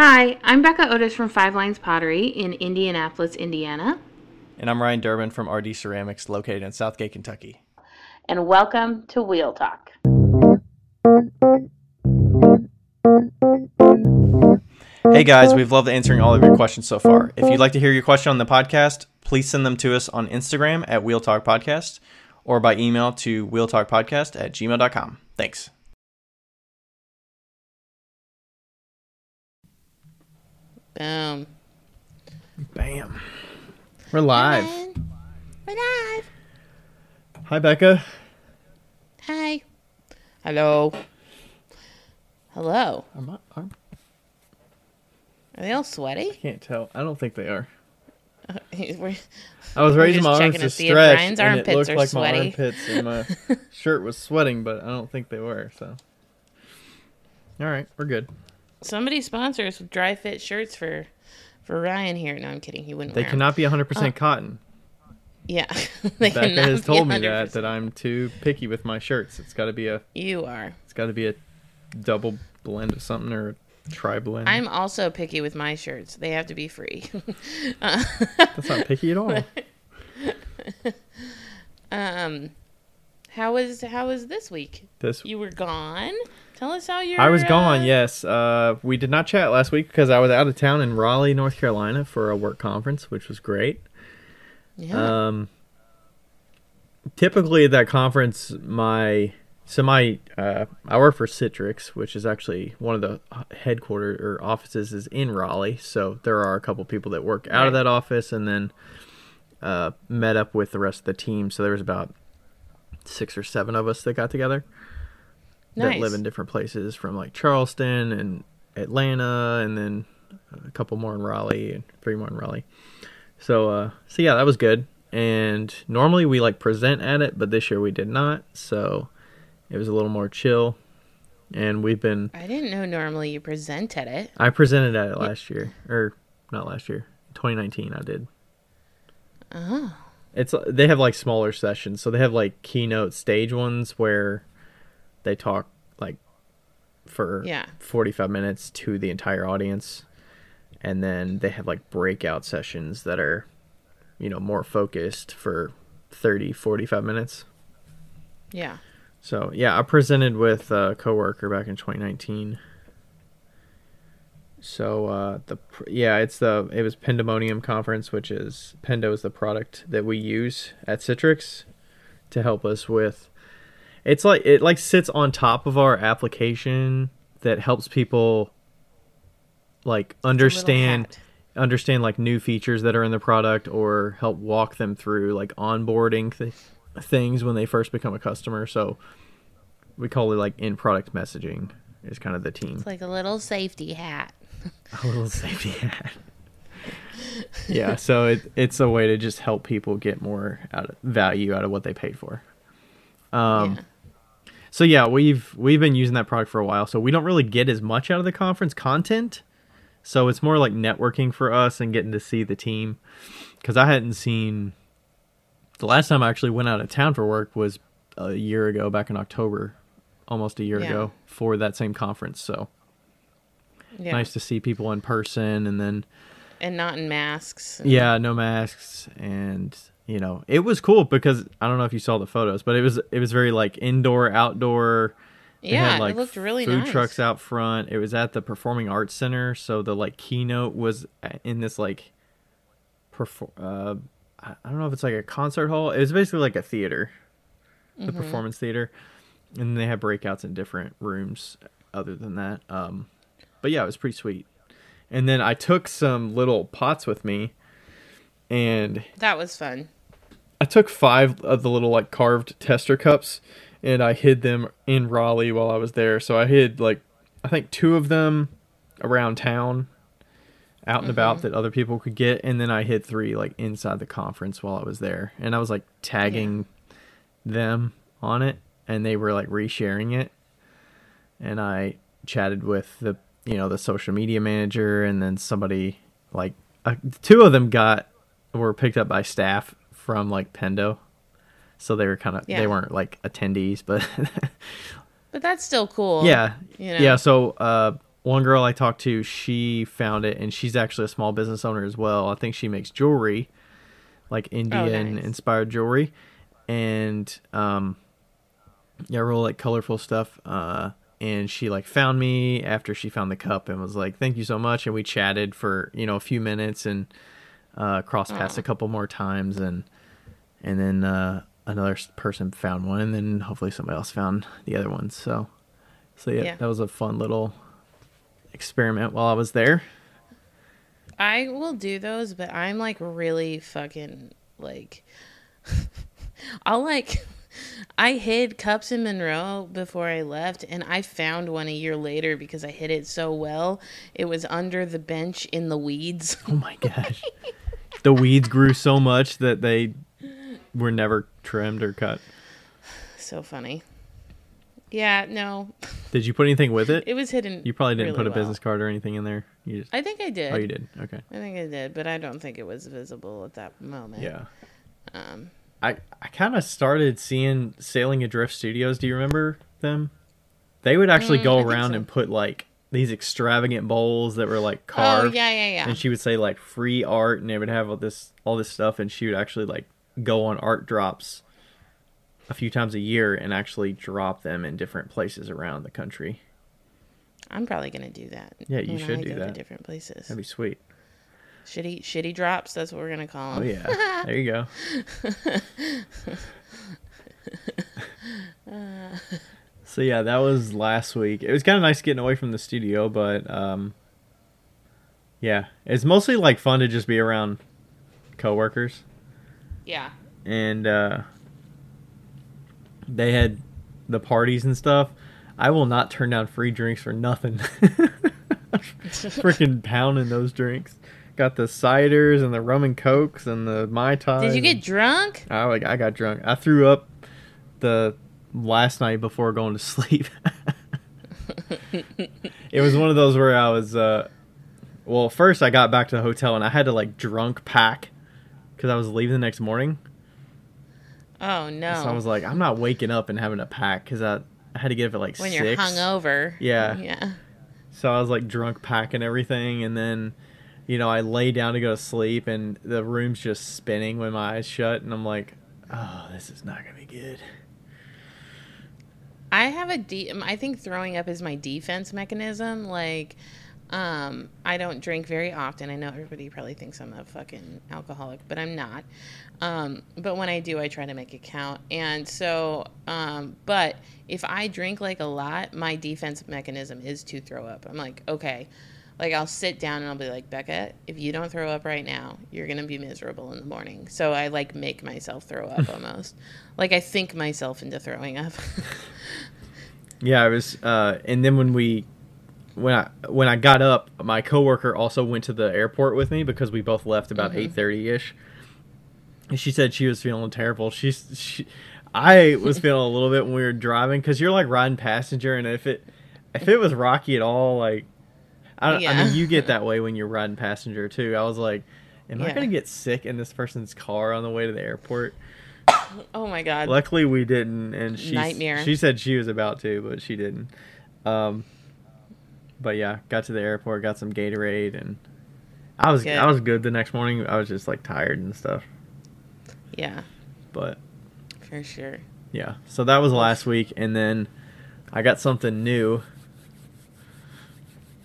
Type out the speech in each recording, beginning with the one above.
Hi, I'm Becca Otis from Five Lines Pottery in Indianapolis, Indiana. And I'm Ryan Durbin from RD Ceramics, located in Southgate, Kentucky. And welcome to Wheel Talk. Hey guys, we've loved answering all of your questions so far. If you'd like to hear your question on the podcast, please send them to us on Instagram at Wheel Talk Podcast or by email to wheeltalkpodcast at gmail.com. Thanks. Boom. Bam. We're live. We're live. Hi, Becca. Hi. Hello. Hello. I'm, not- I'm, Are they all sweaty? I can't tell. I don't think they are. I was We're raising just my checking arms to to see if stretch, Ryan's and it armpits looked like sweaty. my armpits and my shirt was sweating, but I don't think they were. So, all right, we're good. Somebody sponsor us with dry fit shirts for for Ryan here. No, I'm kidding. He wouldn't They cannot be 100% cotton. Yeah. they Becca cannot has told me 100%. that that I'm too picky with my shirts. It's got to be a You are. it's got to be a double blend of something or a tri blend. I'm also picky with my shirts. They have to be free. That's not picky at all. um, how was how was this week? This You were gone. Tell us how your. I was gone. uh, Yes, uh, we did not chat last week because I was out of town in Raleigh, North Carolina, for a work conference, which was great. Yeah. Um, typically at that conference, my so my uh, I work for Citrix, which is actually one of the headquarters or offices is in Raleigh. So there are a couple people that work out of that office, and then uh, met up with the rest of the team. So there was about six or seven of us that got together that live in different places, from like Charleston and Atlanta, and then a couple more in Raleigh and three more in Raleigh. So uh so yeah, that was good. And normally we like present at it, but this year we did not. So it was a little more chill. And we've been I didn't know normally you present at it. I presented at it last year or not last year. 2019 I did. Oh. It's they have like smaller sessions. So they have like keynote stage ones where they talk like for Yeah. 45 minutes to the entire audience and then they have like breakout sessions that are you know more focused for 30 45 minutes Yeah. so yeah i presented with a coworker back in 2019 so uh the yeah it's the it was Pendomonium conference which is pendo is the product that we use at citrix to help us with it's like it like sits on top of our application that helps people like understand understand like new features that are in the product or help walk them through like onboarding th- things when they first become a customer. So we call it like in product messaging is kind of the team. It's like a little safety hat. a little safety hat. Yeah so it, it's a way to just help people get more out of value out of what they paid for. Um yeah. So yeah, we've we've been using that product for a while, so we don't really get as much out of the conference content. So it's more like networking for us and getting to see the team. Because I hadn't seen the last time I actually went out of town for work was a year ago, back in October, almost a year Yeah. ago for that same conference. So Yeah. nice to see people in person, and then And not in masks. yeah, no masks, and you know it was cool because I don't know if you saw the photos, but it was it was very like indoor, outdoor. They Yeah, had, like, it looked really food nice. trucks out front. It was at the Performing Arts Center, so the like keynote was in this like, perform. uh, I don't know if it's like a concert hall. It was basically like a theater, the Mm-hmm. performance theater, and they have breakouts in different rooms. Other than that, um, but yeah, it was pretty sweet. And then I took some little pots with me, and That was fun. I took five of the little like carved tester cups and I hid them in Raleigh while I was there. So I hid like I think two of them around town out and about that other people could get and then I hid three like inside the conference while I was there. And I was like tagging them on it and they were like resharing it. And I chatted with the you know the social media manager and then somebody like uh, two of them got were picked up by staff from like Pendo. So they were kind of Yeah. they weren't like attendees, but But that's still cool. yeah. you know? Yeah, so uh one girl I talked to, she found it, and she's actually a small business owner as well. I think she makes jewelry, like Indian nice. inspired jewelry, and um, yeah, real like colorful stuff. Uh, and she like found me after she found the cup and was like, "Thank you so much," and we chatted for you know a few minutes and uh, crossed paths Aw. a couple more times, and and then uh, another person found one, and then hopefully somebody else found the other one. So, so yeah, Yeah. that was a fun little experiment while I was there. I will do those, but I'm like really fucking like I'll like I hid cups in Monroe before I left and I found one a year later because I hid it so well. It was under the bench in the weeds. Oh my gosh, the weeds grew so much that they were never trimmed or cut. so funny. Yeah, no. Did you put anything with it? It was hidden. You probably didn't really put a well. business card or anything in there. You just I think I did. oh, you did. Okay, I think I did, but I don't think it was visible at that moment. yeah. Um I I kind of started seeing Sailing Adrift Studios. Do you remember them? They would actually Mm, go I around so. and put like these extravagant bowls that were like carved. Oh yeah, yeah, yeah. And she would say like free art, and they would have all this all this stuff, and she would actually like go on art drops a few times a year and actually drop them in different places around the country. I'm probably gonna do that. Yeah, you should I do that. different places. That'd be sweet. Shitty, shitty drops. That's what we're gonna call them. Oh yeah, there you go. so yeah, that was last week. It was kind of nice getting away from the studio, but um, yeah, it's mostly like fun to just be around coworkers, yeah. and uh, they had the parties and stuff. I will not turn down free drinks for nothing. Freaking pounding those drinks. Got the ciders and the rum and cokes and the mai tais. Did you get drunk? I like I got drunk. I threw up the last night before going to sleep. it was one of those where I was uh well, first I got back to the hotel and I had to like drunk pack cuz I was leaving the next morning. Oh no. So I was like I'm not waking up and having a pack cuz I, I had to get up at like when 6. you're hungover. Yeah. Yeah. So I was like drunk packing everything and then you know, I lay down to go to sleep and the room's just spinning when my eyes shut and I'm like, "Oh, this is not going to be good." I have a de- I think throwing up is my defense mechanism. Like, um, I don't drink very often. I know everybody probably thinks I'm a fucking alcoholic, but I'm not. Um, but when I do, I try to make it count. And so, um, but if I drink like a lot, my defense mechanism is to throw up. I'm like, okay. Like I'll sit down and I'll be like, Becca, if you don't throw up right now, you're gonna be miserable in the morning. So I like make myself throw up almost. like I think myself into throwing up. Yeah, I was uh and then when we when I when I got up, my coworker also went to the airport with me because we both left about Mhm. 8:30ish. And she said she was feeling terrible. She's she I was feeling a little bit when we were driving cuz you're like riding passenger and if it if it was rocky at all like I, don't I mean you get that way when you're riding passenger too. I was like am I going to get sick in this person's car on the way to the airport? oh my god. Luckily, we didn't, and she Nightmare. She said she was about to, but she didn't. Um, but yeah, got to the airport, got some Gatorade, and I was Good. I was good the next morning. I was just like tired and stuff, yeah, but for sure. yeah. So that was last week, and then I got something new.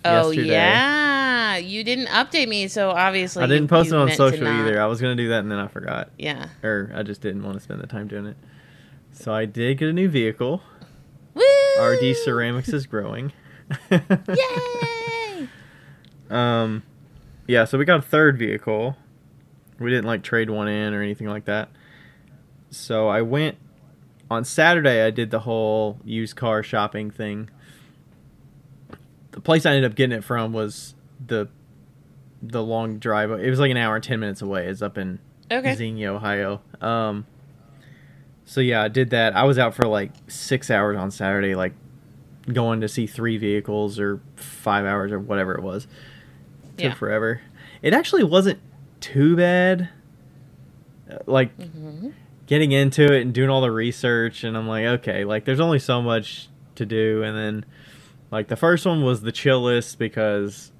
Oh yesterday. yeah, you didn't update me, so obviously I didn't post it on social either. I was gonna do that, and then I forgot, Yeah. or I just didn't want to spend the time doing it. So I did get a new vehicle. Woo! RD Ceramics is growing. Yay! Um, yeah, so we got a third vehicle. We didn't like trade one in or anything like that. So I went on Saturday. I did the whole used car shopping thing. The place I ended up getting it from was the the long drive. It was like an hour and ten minutes away. It's up in Okay. Xenia, Ohio. Um, so yeah, I did that. I was out for like six hours on Saturday, like going to see three vehicles or five hours or whatever it was. Took Yeah. forever. It actually wasn't too bad. Uh, Like hmm getting into it and doing all the research, and I'm like, okay, like there's only so much to do, and then Like the first one was the chillest because,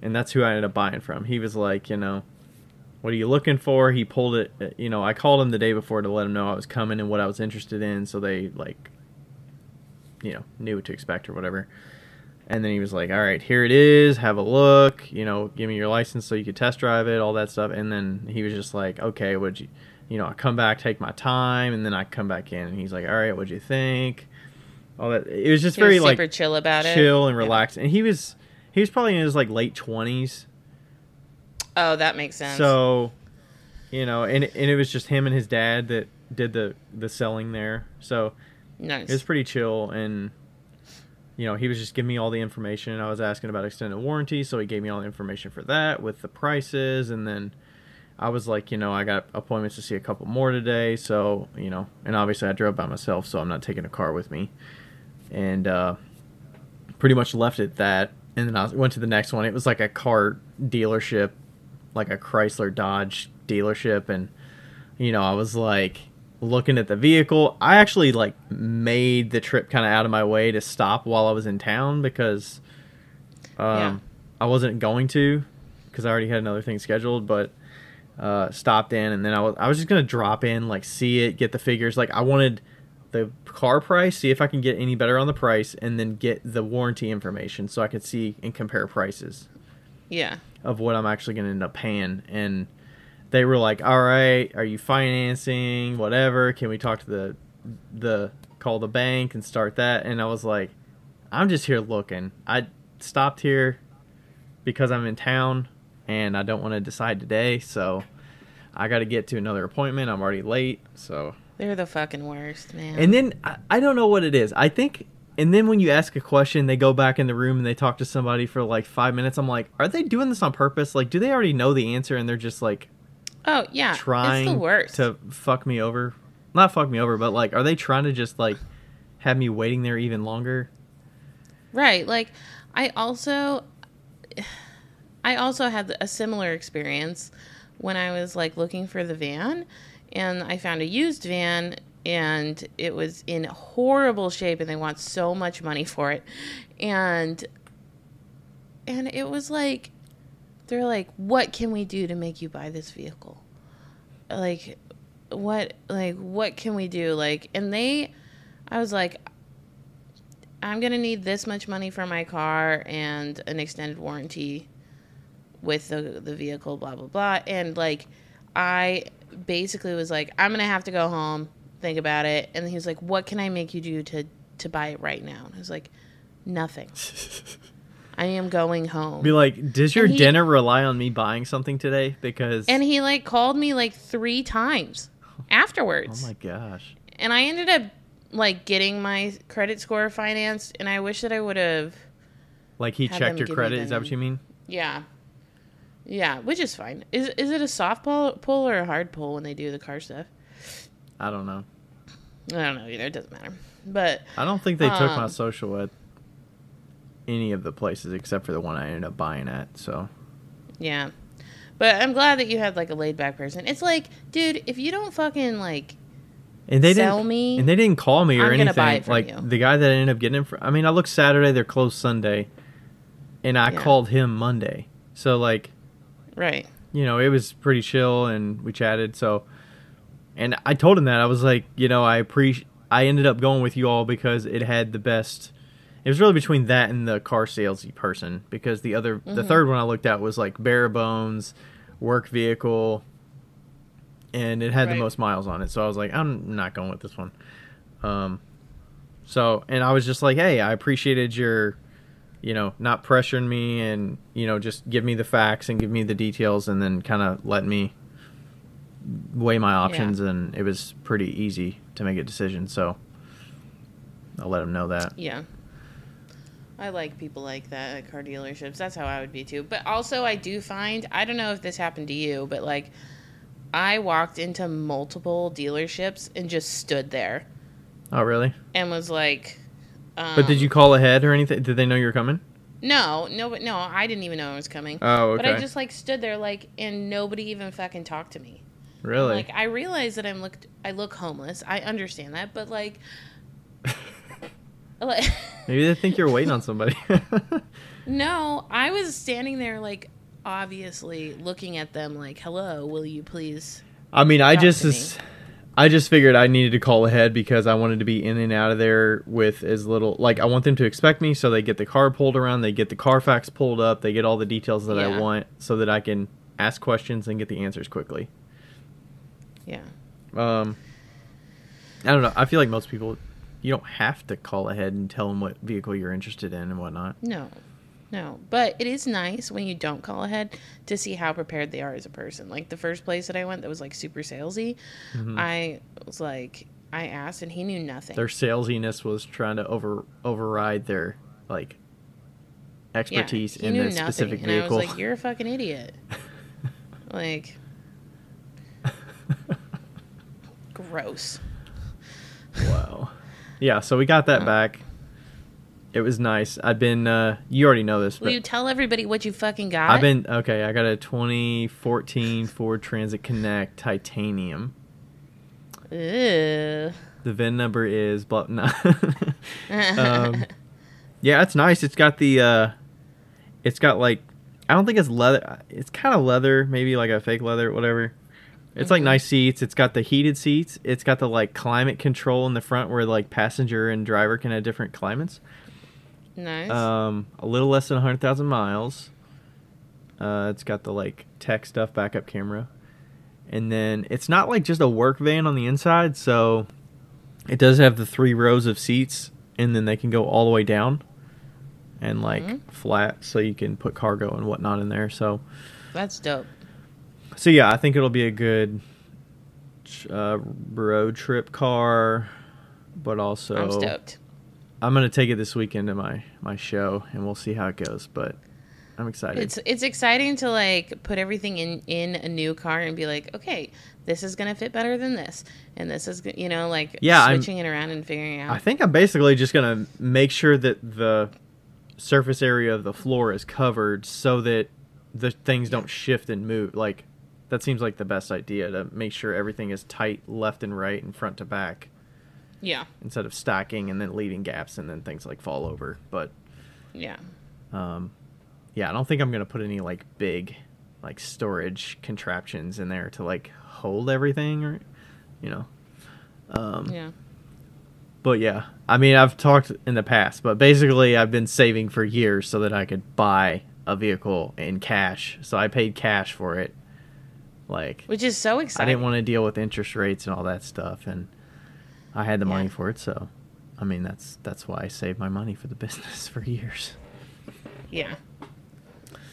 and that's who I ended up buying from. He was like, you know, what are you looking for? He pulled it. uh, You know, I called him the day before to let him know I was coming and what I was interested in, so they like, you know, knew what to expect or whatever. And then he was like, "All right, here it is. Have a look. You know, give me your license so you could test drive it, all that stuff." And then he was just like, "Okay, would you, you know, I come back, take my time, and then I come back in." And he's like, "All right, what'd you think?" All that. It was just He was very like super chill about it. chill and Yeah. relaxed. And he was he was probably in his like late twenties. Oh, that makes sense. So, you know, and and it was just him and his dad that did the the selling there. So nice. it was pretty chill and. You know, he was just giving me all the information. I was asking about extended warranty, so he gave me all the information for that with the prices. And then I was like, you know, I got appointments to see a couple more today. So, you know, and obviously I drove by myself, so I'm not taking a car with me. And uh, pretty much left it that. And then I went to the next one. It was like a car dealership, like a Chrysler Dodge dealership. And, you know, I was like looking at the vehicle. I actually like made the trip kind of out of my way to stop while I was in town because um, Yeah. I wasn't going to because I already had another thing scheduled, but uh, stopped in and then I was, I was just going to drop in, like see it, get the figures. Like I wanted the car price, see if I can get any better on the price, and then get the warranty information so I could see and compare prices yeah. of what I'm actually going to end up paying. And they were like, "All right, are you financing? Whatever. Can we talk to the the call the bank and start that?" And I was like, "I'm just here looking. I stopped here because I'm in town and I don't want to decide today, so I got to get to another appointment. I'm already late, so." They're the fucking worst, man. And then I, I don't know what it is. I think, and then when you ask a question, they go back in the room and they talk to somebody for like five minutes. I'm like, are they doing this on purpose? Like, do they already know the answer and they're just like oh yeah, trying it's the worst. to fuck me over? Not fuck me over, but like, are they trying to just like have me waiting there even longer? Right. Like I also I also had a similar experience when I was like looking for the van and I found a used van and it was in horrible shape and they want so much money for it. And and it was like they're like what can we do to make you buy this vehicle? Like what like what can we do like and they I was like I'm gonna need this much money for my car and an extended warranty with the the vehicle, blah blah blah. And like, I basically was like, I'm gonna have to go home, think about it. And he was like, What can I make you do to to buy it right now? And I was like, Nothing. I am going home. Be like, does your he- dinner rely on me buying something today? Because and he like called me like three times afterwards. oh my gosh, and I ended up like getting my credit score financed. And I wish that I would have. like he checked your credit? Is that what you mean? Yeah. Yeah, which is fine. Is is it a soft pull, pull or a hard pull when they do the car stuff? I don't know. I don't know either. It doesn't matter. But I don't think they took my Um, social at any of the places except for the one I ended up buying at. So yeah. But I'm glad that you had like a laid back person. It's like, dude, if you don't fucking like and they Sell didn't me, and they didn't call me or I'm anything. buy it from like you. the guy that I ended up getting it from. I mean, I looked Saturday. They're closed Sunday, and I Yeah. called him Monday. So like right. you know, it was pretty chill and we chatted. So, and I told him that I was like, you know, I appreciate. I ended up going with you all because it had the best. It was really between that and the car salesy person because the other, the Mm-hmm. third one I looked at was like bare bones, work vehicle, and it had Right. the most miles on it. So I was like, I'm not going with this one. Um, so and I was just like, hey, I appreciated your you know, not pressuring me and, you know, just give me the facts and give me the details and then kind of let me weigh my options. And it was pretty easy to make a decision. So I'll let him know that. Yeah. I like people like that at car dealerships. That's how I would be too. But also, I do find, I don't know if this happened to you, but like, I walked into multiple dealerships and just stood there Oh, really? and was like, um, But did you call ahead or anything? Did they know you were coming? No, no, but no, I didn't even know I was coming. Oh, okay. But I just like stood there, like, and nobody even fucking talked to me. Really? Like, I realize that I'm looked, I look homeless. I understand that, but Like, Maybe they think you're waiting on somebody. no, I was standing there like obviously looking at them like, "Hello, will you please?" I mean, I just I just figured I needed to call ahead because I wanted to be in and out of there with as little like I want them to expect me so they get the car pulled around, they get the Carfax pulled up, they get all the details that I want so that I can ask questions and get the answers quickly. Yeah. Um I don't know. I feel like most people you don't have to call ahead and tell them what vehicle you're interested in and whatnot. No, no. But it is nice when you don't call ahead to see how prepared they are as a person. Like the first place that I went that was like super salesy, mm-hmm. I was like, I asked and he knew nothing. Their salesiness was trying to over override their like expertise he in knew the nothing. specific and vehicle. I was like, you're a fucking idiot. like, gross. Wow. Yeah, so we got that back. It was nice. I've been uh you already know this, Will you tell everybody what you fucking got? I've been okay, I got a 2014 Ford Transit Connect Titanium. Ew. The VIN number is blah no. um Yeah, it's nice. It's got the uh it's got like I don't think it's leather. It's kind of leather, maybe like a fake leather, whatever. It's like Mhm. nice seats. It's got the heated seats. It's got the like climate control in the front where like passenger and driver can have different climates. nice. Um, a little less than 100,000 miles. Uh, it's got the like tech stuff backup camera. And then it's not like just a work van on the inside, so it does have the three rows of seats and then they can go all the way down and like Mhm. flat so you can put cargo and whatnot in there. So That's dope. So yeah, I think it'll be a good uh, road trip car, but also I'm stoked. I'm gonna take it this weekend to my my show, and we'll see how it goes. But I'm excited. It's it's exciting to like put everything in in a new car and be like, okay, this is gonna fit better than this, and this is you know like Yeah, I'm- switching it around and figuring out. I think I'm basically just gonna make sure that the surface area of the floor is covered so that the things don't shift and move. Like that seems like the best idea to make sure everything is tight left and right and front to back yeah, instead of stacking and then leaving gaps and then things like fall over. But yeah, um, yeah, I don't think I'm gonna put any like big like storage contraptions in there to like hold everything or you know. Um, yeah. But yeah, I mean, I've talked in the past, but basically, I've been saving for years so that I could buy a vehicle in cash. So I paid cash for it. Like, Which is so exciting. I didn't want to deal with interest rates and all that stuff, and I had the money for it. So, I mean, that's that's why I saved my money for the business for years. Yeah.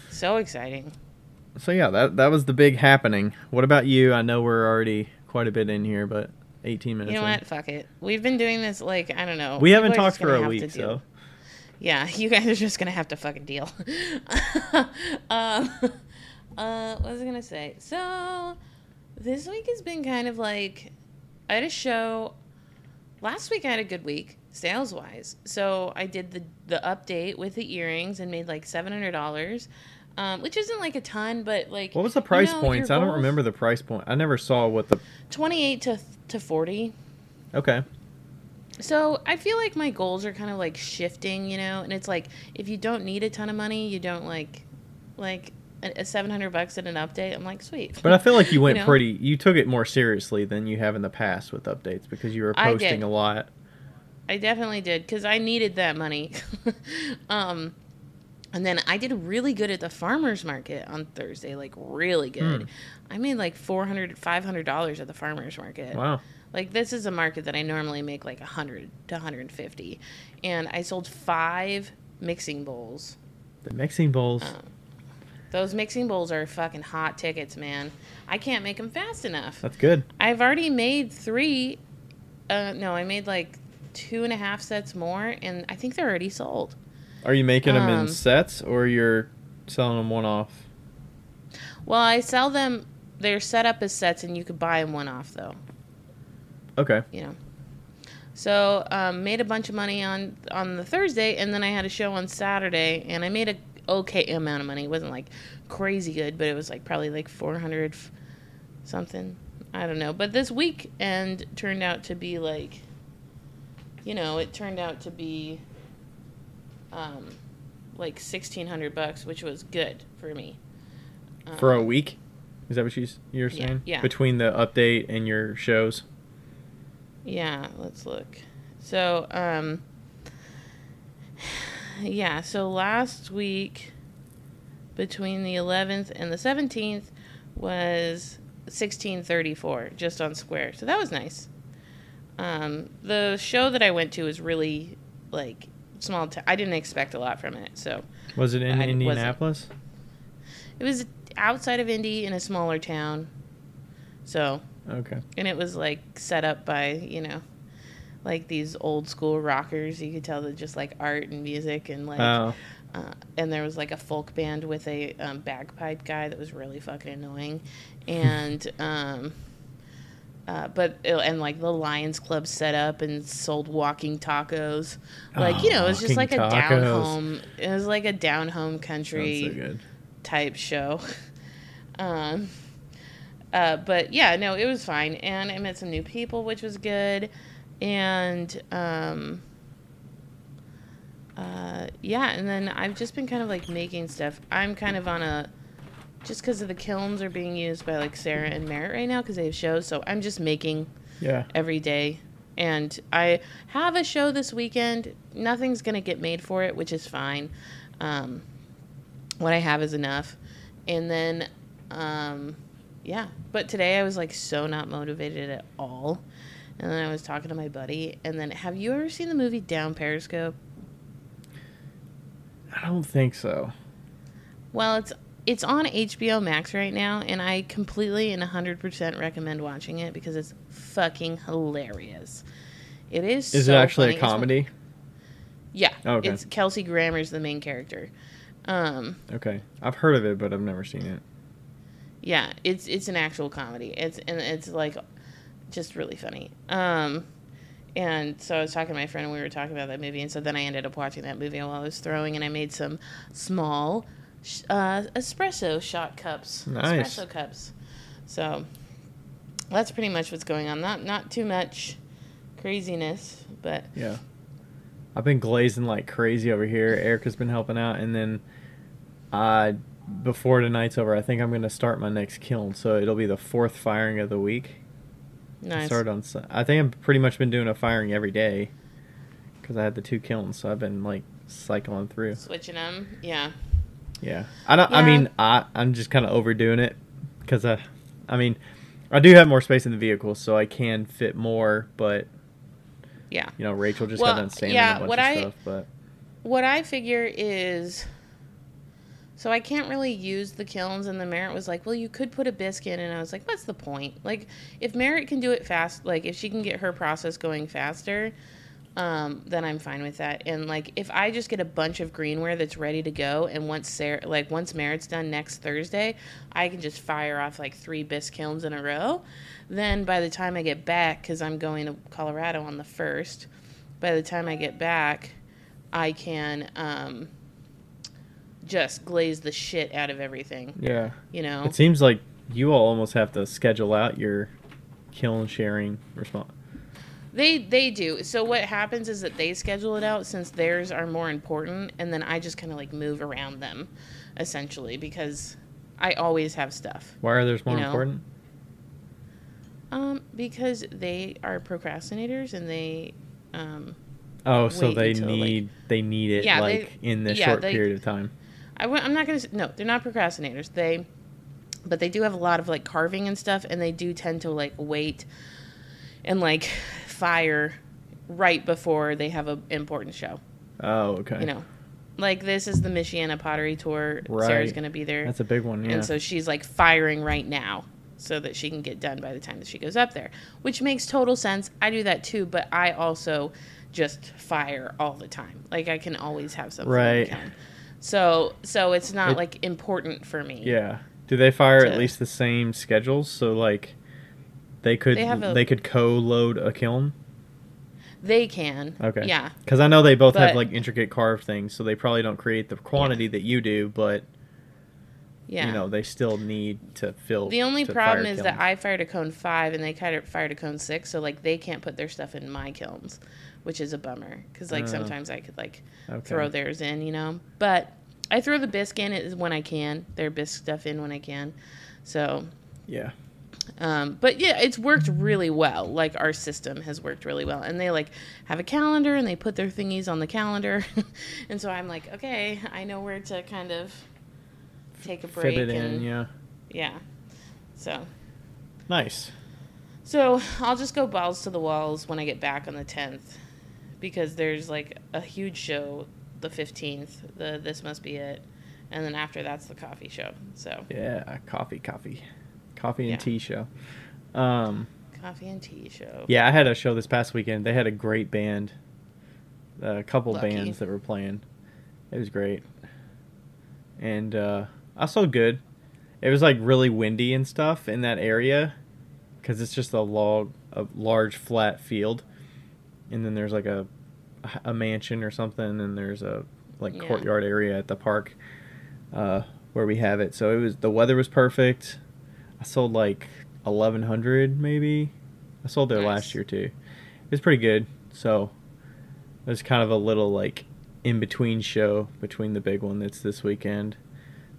So exciting. So yeah, that that was the big happening. What about you? I know we're already quite a bit in here, but 18 minutes. You know in. what? Fuck it. We've been doing this like I don't know. We People haven't talked for a week, so Yeah, you guys are just gonna have to fucking deal. um, uh, what was I gonna say? So this week has been kind of like I had a show. Last week I had a good week sales wise. So I did the the update with the earrings and made like seven hundred dollars, um, which isn't like a ton, but like what was the price you know, points? I don't remember the price point. I never saw what the. Twenty eight to to forty. Okay. So I feel like my goals are kind of like shifting, you know, and it's like if you don't need a ton of money, you don't like like seven hundred bucks at an update. I'm like, sweet. But I feel like you went know? pretty. You took it more seriously than you have in the past with updates because you were posting a lot. I definitely did because I needed that money. um, and then I did really good at the farmers market on Thursday, like really good. Hmm. I made like 400 500 dollars at the farmers market. Wow. Like this is a market that I normally make like 100 to 150, and I sold five mixing bowls. The mixing bowls. Oh. Those mixing bowls are fucking hot tickets, man. I can't make them fast enough. That's good. I've already made three. Uh, no, I made like two and a half sets more, and I think they're already sold. Are you making them Um, in sets or you're selling them one off? Well, I sell them. They're set up as sets, and you could buy them one off though. Okay. You know. So um, made a bunch of money on on the Thursday, and then I had a show on Saturday, and I made a okay amount of money. It wasn't like crazy good, but it was like probably like four hundred something. I don't know. But this weekend turned out to be like you know, it turned out to be um, like sixteen hundred bucks, which was good for me. For a Um, week? Is that what she's, you're Yeah, saying? yeah. Between the update and your shows? Yeah, let's look. So, um, yeah, so last week between the 11th and the 17th was 1634 just on Square. So that was nice. Um, the show that I went to was really like small. T- I didn't expect a lot from it. So Was it in I Indianapolis? it was outside of Indy in a smaller town. So Okay. and it was like set up by you know like these old school rockers you could tell that just like art and music and like Oh. uh, and there was like a folk band with a um, bagpipe guy that was really fucking annoying and um uh, but it- and like the Lions Club set up and sold walking tacos, like you Oh, know, it was just like walking a down home. It was like a down home country so type show. Um, uh, but yeah, no, it was fine, and I met some new people, which was good, and um, uh, yeah, and then I've just been kind of like making stuff. I'm kind of on a just because of the kilns are being used by like Sarah and Merritt right now because they have shows, so I'm just making Yeah. every day. And I have a show this weekend. Nothing's going to get made for it, which is fine. Um, what I have is enough. And then, um, yeah. But today I was like so not motivated at all. And then I was talking to my buddy. And then, have you ever seen the movie Down Periscope? I don't think so. Well, it's it's on HBO Max right now, and I completely and 100% recommend watching it because it's fucking hilarious. It is. Is so it actually funny. a It's- comedy? Yeah. Okay. It's Kelsey Grammer's the main character. Um, Okay. I've heard of it, but I've never seen it. yeah, it's it's an actual comedy. It's and it's like just really funny. Um, and so I was talking to my friend and we were talking about that movie, and so then I ended up watching that movie while I was throwing, and I made some small uh, espresso shot cups, Nice. espresso cups. So that's pretty much what's going on. Not not too much craziness, but Yeah. I've been glazing like crazy over here. Erica's been helping out, and then uh, before tonight's over, I think I'm gonna start my next kiln. So it'll be the fourth firing of the week. Nice. Start on. I think I've pretty much been doing a firing every day because I had the two kilns, so I've been like cycling through. Switching them, yeah. Yeah, I don't. I mean, I I'm just kind of overdoing it because I, I mean, I do have more space in the vehicle, so I can fit more. But Yeah. you know, Rachel just Well, got done sanding yeah, a bunch what of I- stuff. But What I figure is so I can't really use the kilns and the Merritt was like, "Well, you could put a bisque in." And I was like, "What's the point? Like if Merritt can do it fast, like if she can get her process going faster, um, then I'm fine with that. And like if I just get a bunch of greenware that's ready to go and once Sarah like once Merritt's done next Thursday, I can just fire off like 3 bisque kilns in a row. Then by the time I get back cuz I'm going to Colorado on the 1st, by the time I get back, I can um, just glaze the shit out of everything. yeah, You know, it seems like you all almost have to schedule out your kiln sharing response. they they do. So what happens is that they schedule it out since theirs are more important, and then I just kind of like move around them, essentially because I always have stuff. Why are theirs more You know, important? Um, because they are procrastinators and they, um, Oh, so they until, like- need they need it Yeah, they- like in this yeah, short they- period of time. I w- I'm not gonna s- no, they're not procrastinators. They, but they do have a lot of like carving and stuff, and they do tend to like wait and like fire right before they have a important show. Oh, okay. You know, like this is the Michiana Pottery Tour. Sarah's gonna be there, That's a big one. Yeah. and so she's like firing right now so that she can get done by the time that she goes up there, which makes total sense. I do that too, but I also just fire all the time. Like I can always have something. Right. So so it's not It- like important for me. yeah. Do they fire at least the same schedules? So like they could They they, a- could co-load a kiln. They can. Okay. Yeah. Because I know they both have like intricate carved things, so they probably don't create the quantity that you do, but Yeah. you know they still need to fill. the only problem is that. I fired a cone five and they kind of fired a cone six, so like they can't put their stuff in my kilns. Which is a bummer because like Uh, sometimes I could like Okay. throw theirs in, you know. But I throw the bisque in it when I can, their bisque stuff in when I can. So, Yeah. um, but yeah, it's worked really well. Like our system has worked really well, and they like have a calendar and they put their thingies on the calendar, and so I'm like, okay, I know where to kind of take a break. Fit it and, in. Yeah. yeah. So, Nice. so I'll just go balls to the walls when I get back on the 10th because there's like a huge show the 15th. The this must be it, and then after that's the coffee show. So Yeah. Coffee. Coffee. Coffee and Yeah. tea show. Um. coffee and tea show. Yeah, I had a show this past weekend. They had a great band, a couple Lucky. bands that were playing. It was great, and uh, I sold good. It was like really windy and stuff in that area, because it's just a log, a large flat field, and then there's like a a mansion or something, and there's a like Yeah. courtyard area at the park uh, where we have it. So it was the weather was perfect. I sold like eleven hundred maybe. I sold there Nice. last year too. It was pretty good. So it was kind of a little like in between show between the big one that's this weekend.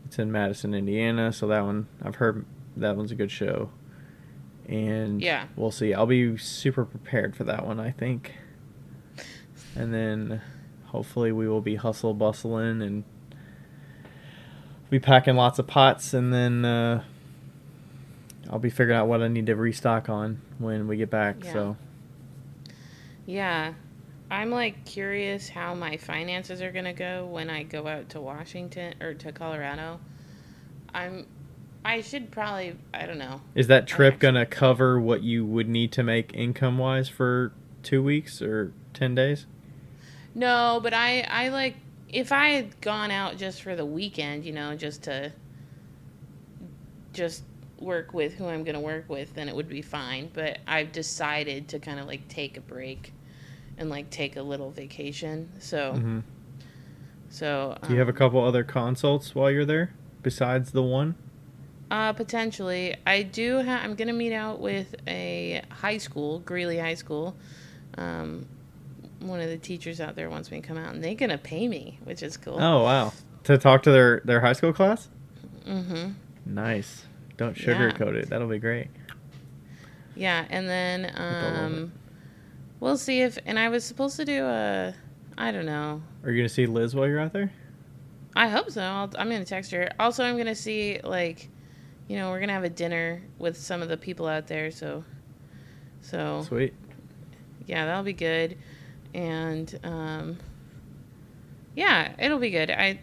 It's in Madison, Indiana. So that one I've heard that one's a good show. And Yeah. we'll see. I'll be super prepared for that one, I think. And then hopefully we will be hustle bustling and be packing lots of pots and then uh, I'll be figuring out what I need to restock on when we get back. Yeah. So Yeah. I'm like curious how my finances are going to go when I go out to Washington or to Colorado. I'm I should probably I don't know. is that trip actually- gonna cover what you would need to make income wise for two weeks or ten days? No, but I I like if I had gone out just for the weekend, you know, just to just work with who I'm going to work with, then it would be fine, but I've decided to kind of like take a break and like take a little vacation. So hmm so Do you have a um, couple other consults while you're there besides the one? Uh, potentially. I do. Ha- I'm gonna meet out with a high school, Greeley High School. Um, one of the teachers out there wants me to come out, and they're gonna pay me, which is cool. Oh wow! To talk to their their high school class. Mm-hmm. Nice. Don't Yeah. sugarcoat it. That'll be great. Yeah, and then I um, we'll see if. And I was supposed to do a. I don't know. Are you gonna see Liz while you're out there? I hope so. I'll, I'm gonna text her. Also, I'm gonna see like, you know, we're gonna have a dinner with some of the people out there. So, so Sweet. yeah, that'll be good. And um, yeah, it'll be good. I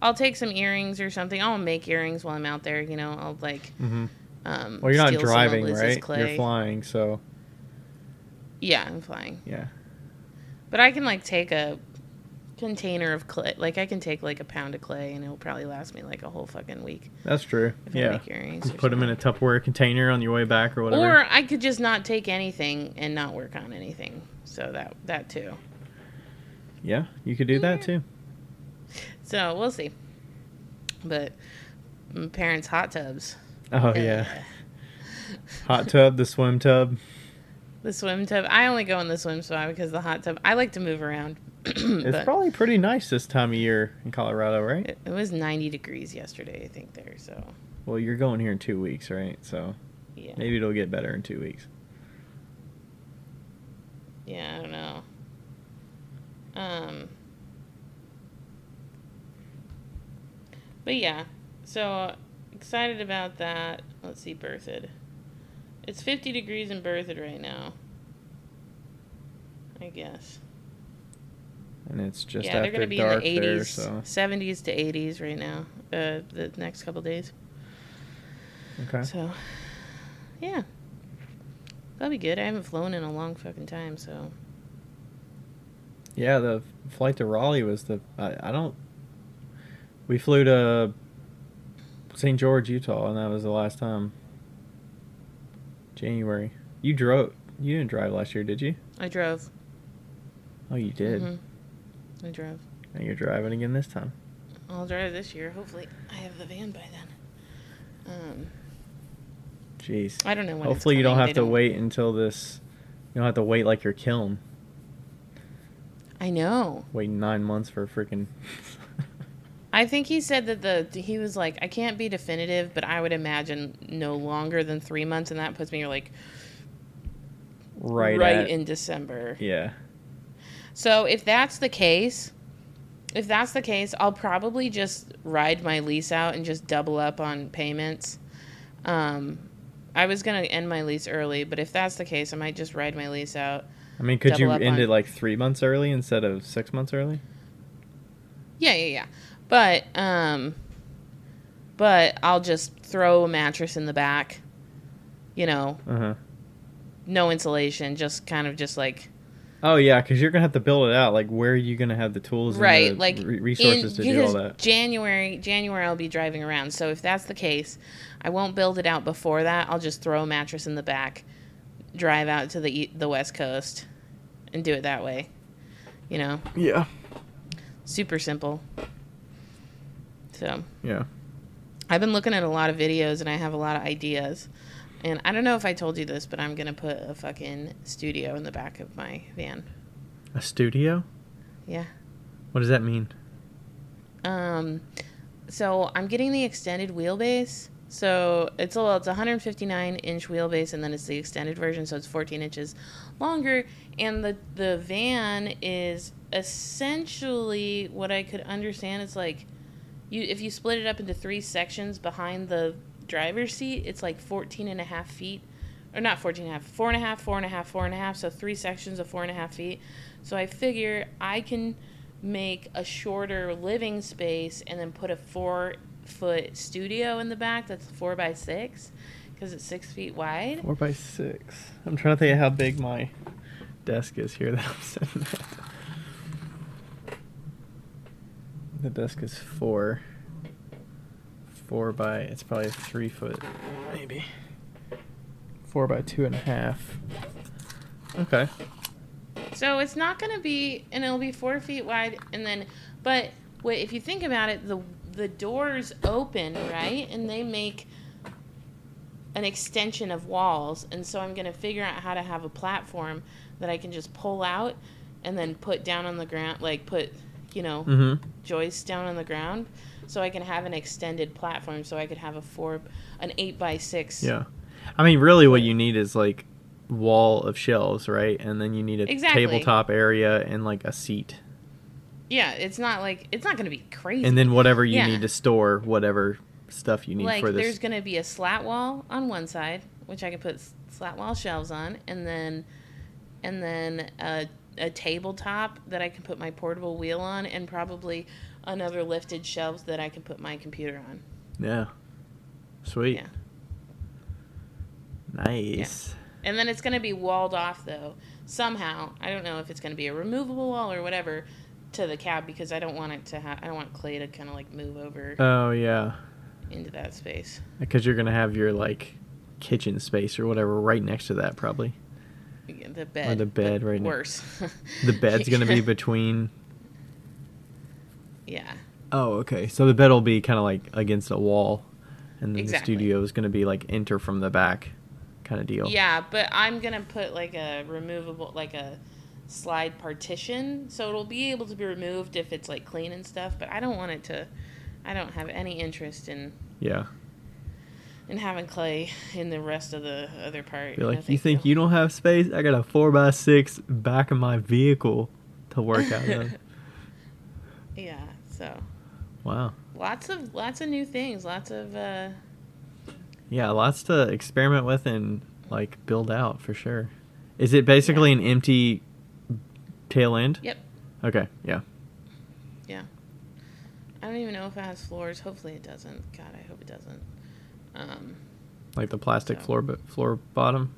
I'll take some earrings or something. I'll make earrings while I'm out there. You know, I'll like Mm-hmm. um. Well, you're not driving, right? clay. You're flying, so Yeah, I'm flying. yeah. But I can like take a container of clay. Like I can take like a pound of clay, and it'll probably last me like a whole fucking week That's true. yeah. make earrings. Just put them in a. Tupperware container on your way back or whatever. Or I could just not take anything and not work on anything. So that that too. yeah, you could do that too. So we'll see. But my parents' hot tubs. Oh uh, yeah. Hot tub, the swim tub. The swim tub. I only go in the swim spot because the hot tub. I like to move around. It's probably pretty nice this time of year in Colorado, right? it, it was 90 degrees yesterday, I think there. So Well, you're going here in two weeks, right? So yeah, maybe it'll get better in two weeks. Yeah, I don't know. Um, but yeah, so excited about that. Let's see, Berthoud. It's 50 degrees in Berthoud right now. I guess. And it's just yeah, they're going to be dark in the 80s, there, so 70s to 80s right now. Uh, the next couple days. okay. So, yeah, that'll be good. I haven't flown in a long fucking time, so Yeah, the flight to Raleigh was the I, I don't. We flew to St. George, Utah, and that was the last time. January. You drove. You didn't drive last year, did you? I drove. Oh, you did. Mhm. I drove. And you're driving again this time. I'll drive this year. Hopefully, I have the van by then. Um, Jeez. I don't know when. Hopefully, you don't have They to wait until this. You don't have to wait like your kiln. I know. Wait nine months for a freaking. I think he said that the he was like, I can't be definitive, but I would imagine no longer than three months, and that puts me like right. right at- in December. Yeah. So if that's the case, if that's the case, I'll probably just ride my lease out and just double up on payments. Um, I was gonna end my lease early, but if that's the case, I might just ride my lease out. I mean, could you end on- it like three months early instead of six months early? Yeah, yeah, yeah. But um, but I'll just throw a mattress in the back. You know, Uh huh. no insulation, just kind of just like Oh yeah, because you're gonna have to build it out. Like, where are you gonna have the tools and right, the like re- resources in- to do all that? January, January, I'll be driving around. So if that's the case, I won't build it out before that. I'll just throw a mattress in the back, drive out to the the west coast, and do it that way. You know, Yeah. super simple. So Yeah. I've been looking at a lot of videos and I have a lot of ideas. And I don't know if I told you this, but I'm gonna put a fucking studio in the back of my van. A studio? Yeah. What does that mean? Um, so I'm getting the extended wheelbase. So it's a well, it's 159 inch wheelbase, and then it's the extended version, so it's 14 inches longer. And the the van is essentially what I could understand. It's like you if you split it up into three sections behind the driver's seat, it's like 14 and a half feet, or not 14 and a half, four and a half, four and a half, four and a half. So three sections of four and a half feet. So I figure I can make a shorter living space and then put a four foot studio in the back that's four by six because it's six feet wide. Four by six. I'm trying to think of how big my desk is here that I'm sitting at. The desk is four. Four by it's probably three foot, maybe. Four by two and a half. Okay. So it's not going to be, and it'll be four feet wide, and then, but wait, if you think about it, the the doors open right, and they make an extension of walls, and so I'm going to figure out how to have a platform that I can just pull out and then put down on the ground, like put, you know, Mm-hmm. joists down on the ground, so I can have an extended platform, so I could have a four, an eight by six. Yeah. I mean, really, what you need is like wall of shelves, right? And then you need a Exactly. tabletop area and like a seat, Yeah, it's not like it's not going to be crazy. and then whatever you Yeah. need to store whatever stuff you need like for this. there's going to be a slat wall on one side which i can put slat wall shelves on and then and then a, a tabletop that i can put my portable wheel on and probably another lifted shelves that i can put my computer on Yeah. Sweet. Yeah. Nice. and then it's going to be walled off though somehow i don't know if it's going to be a removable wall or whatever to the cab because i don't want it to have i don't want clay to kind of like move over Oh yeah, into that space because you're gonna have your like kitchen space or whatever right next to that probably. Yeah, the bed Or the bed right ne- worse The bed's gonna be between. yeah Oh okay, so the bed will be kind of like against a wall, and then Exactly. the studio is gonna be like enter from the back, kind of deal. Yeah, but I'm gonna put like a removable, like a slide partition, so it'll be able to be removed if it's like clean and stuff. But I don't want it to. I don't have any interest in Yeah. in having clay in the rest of the other part. No, like, you thank think you don't have space? I got a four by six back of my vehicle to work out of. yeah. So wow. lots of lots of new things. Lots of. uh Yeah, lots to experiment with and like build out for sure. Is it basically an empty tail end? Yep. Okay, yeah. Yeah. I don't even know if it has floors. Hopefully it doesn't. God, I hope it doesn't. Um. Like the plastic So- floor but floor bottom.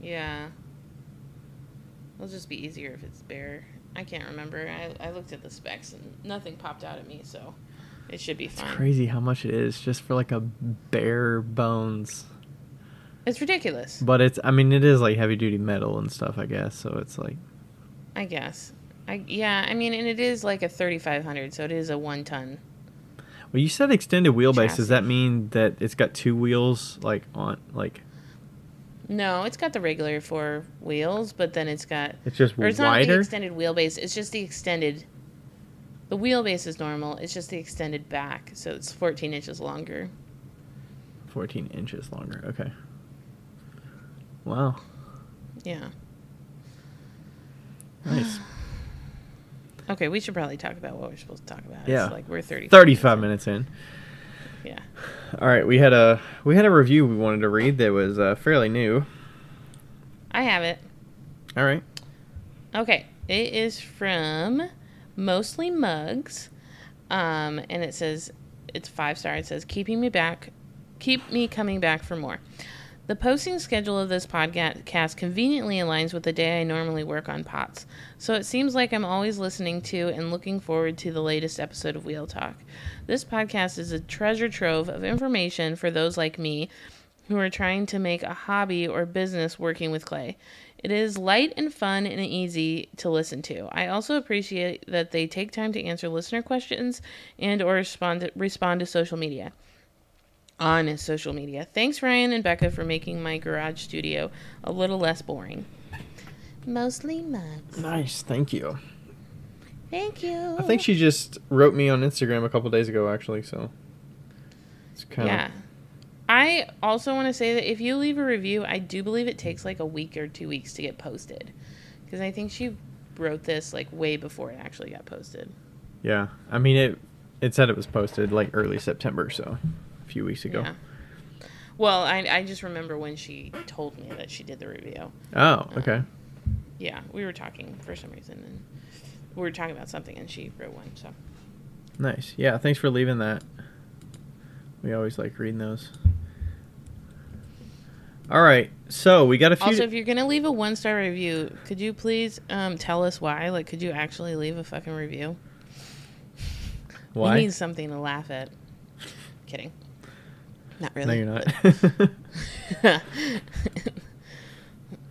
Yeah. It'll just be easier if it's bare. I can't remember. I, I looked at the specs and nothing popped out at me, so it should be It's fine. crazy how much it is just for like a bare bones. It's ridiculous, But it's I mean it is like heavy duty metal and stuff, I guess. So it's like I guess. I yeah, I mean, and it is like a 3500, so it is a 1 ton. Well, you said extended wheelbase. Does that mean that it's got two wheels like on like No, it's got the regular four wheels, but then it's got It's just or it's not the extended wheelbase. It's just the extended. The wheelbase is normal. It's just the extended back, so it's 14 inches longer. 14 inches longer. Okay. Wow. Yeah. Nice. Okay, we should probably talk about what we're supposed to talk about. Yeah. It's like we're 30. 35 minutes in. Yeah. All right, we had a we had a review we wanted to read that was uh, fairly new. I have it. All right. Okay, it is from Mostly Mugs, um, and it says it's five star. It says keeping me back, keep me coming back for more. The posting schedule of this podcast conveniently aligns with the day I normally work on pots, so it seems like I'm always listening to and looking forward to the latest episode of Wheel Talk. This podcast is a treasure trove of information for those like me who are trying to make a hobby or business working with clay. It is light and fun and easy to listen to. I also appreciate that they take time to answer listener questions and or respond to, respond to social media. On his social media. Thanks Ryan and Becca for making my garage studio a little less boring. Mostly mugs. Nice. Thank you. Thank you. I think she just wrote me on Instagram a couple days ago, actually. So it's kind of Yeah. I also want to say that if you leave a review, I do believe it takes like a week or two weeks to get posted. Because I think she wrote this like way before it actually got posted. yeah. I mean it. It said it was posted like early September, so a few weeks ago. Yeah. Well, I, I just remember when she told me that she did the review. Oh, okay. Yeah, we were talking for some reason, and we were talking about something, and she wrote one. So Nice. Yeah. Thanks for leaving that. We always like reading those. All right. So we got a few. also, if you're gonna leave a one star review, could you please um, tell us why? Like, could you actually leave a fucking review? Why? We need something to laugh at. Kidding. Not really. no, you're not.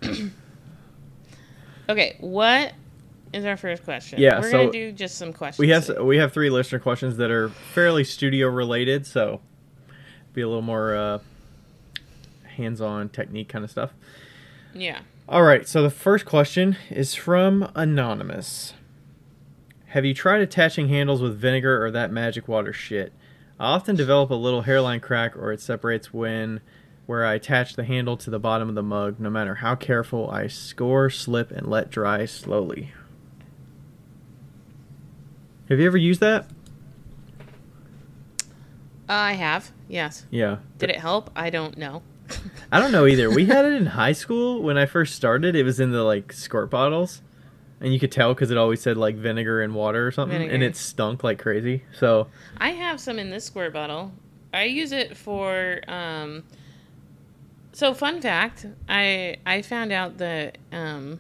okay, what is our first question? Yeah, we're so gonna do just some questions. we have today. we have three listener questions that are fairly studio related, so be a little more uh, hands-on technique kind of stuff. yeah. All right, so the first question is from Anonymous. Have you tried attaching handles with vinegar or that magic water shit? I often develop a little hairline crack or it separates when where I attach the handle to the bottom of the mug, no matter how careful I score, slip, and let dry slowly. Have you ever used that? Uh, I have. Yes. Yeah. Did it help? I don't know. I don't know either. We had it in high school when I first started. It was in the like squirt bottles, and you could tell because it always said like vinegar and water or something, and it stunk like crazy. So I have some in this square bottle. I use it for um so fun fact, I I found out that um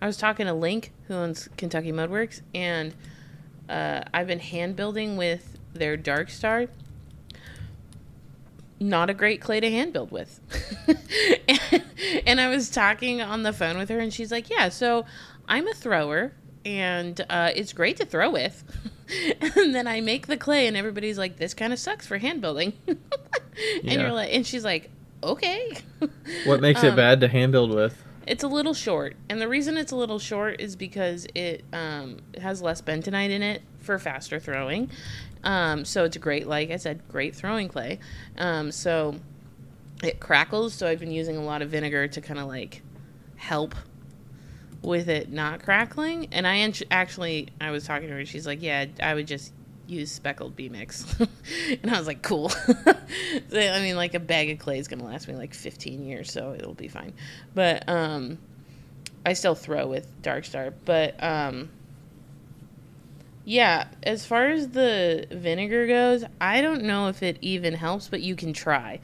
I was talking to Link who owns Kentucky Mudworks and uh, I've been hand building with their Dark Star. Not a great clay to hand build with. and, and I was talking on the phone with her, and she's like, Yeah, so I'm a thrower, and uh, it's great to throw with. and then I make the clay, and everybody's like, This kind of sucks for hand building. and Yeah. you're like, And she's like, Okay. what makes it Um, bad to hand build with? it's a little short, and the reason it's a little short is because it um, has less bentonite in it for faster throwing. Um, so it's great, like I said, great throwing clay. Um, so it crackles. So I've been using a lot of vinegar to kind of like help with it not crackling. And I actually, I was talking to her, she's like, "Yeah, I would just use speckled B mix," and I was like, "Cool." I mean, like a bag of clay is gonna last me like 15 years, so it'll be fine. But um, I still throw with Dark Star, but um. Yeah, as far as the vinegar goes, I don't know if it even helps, but you can try.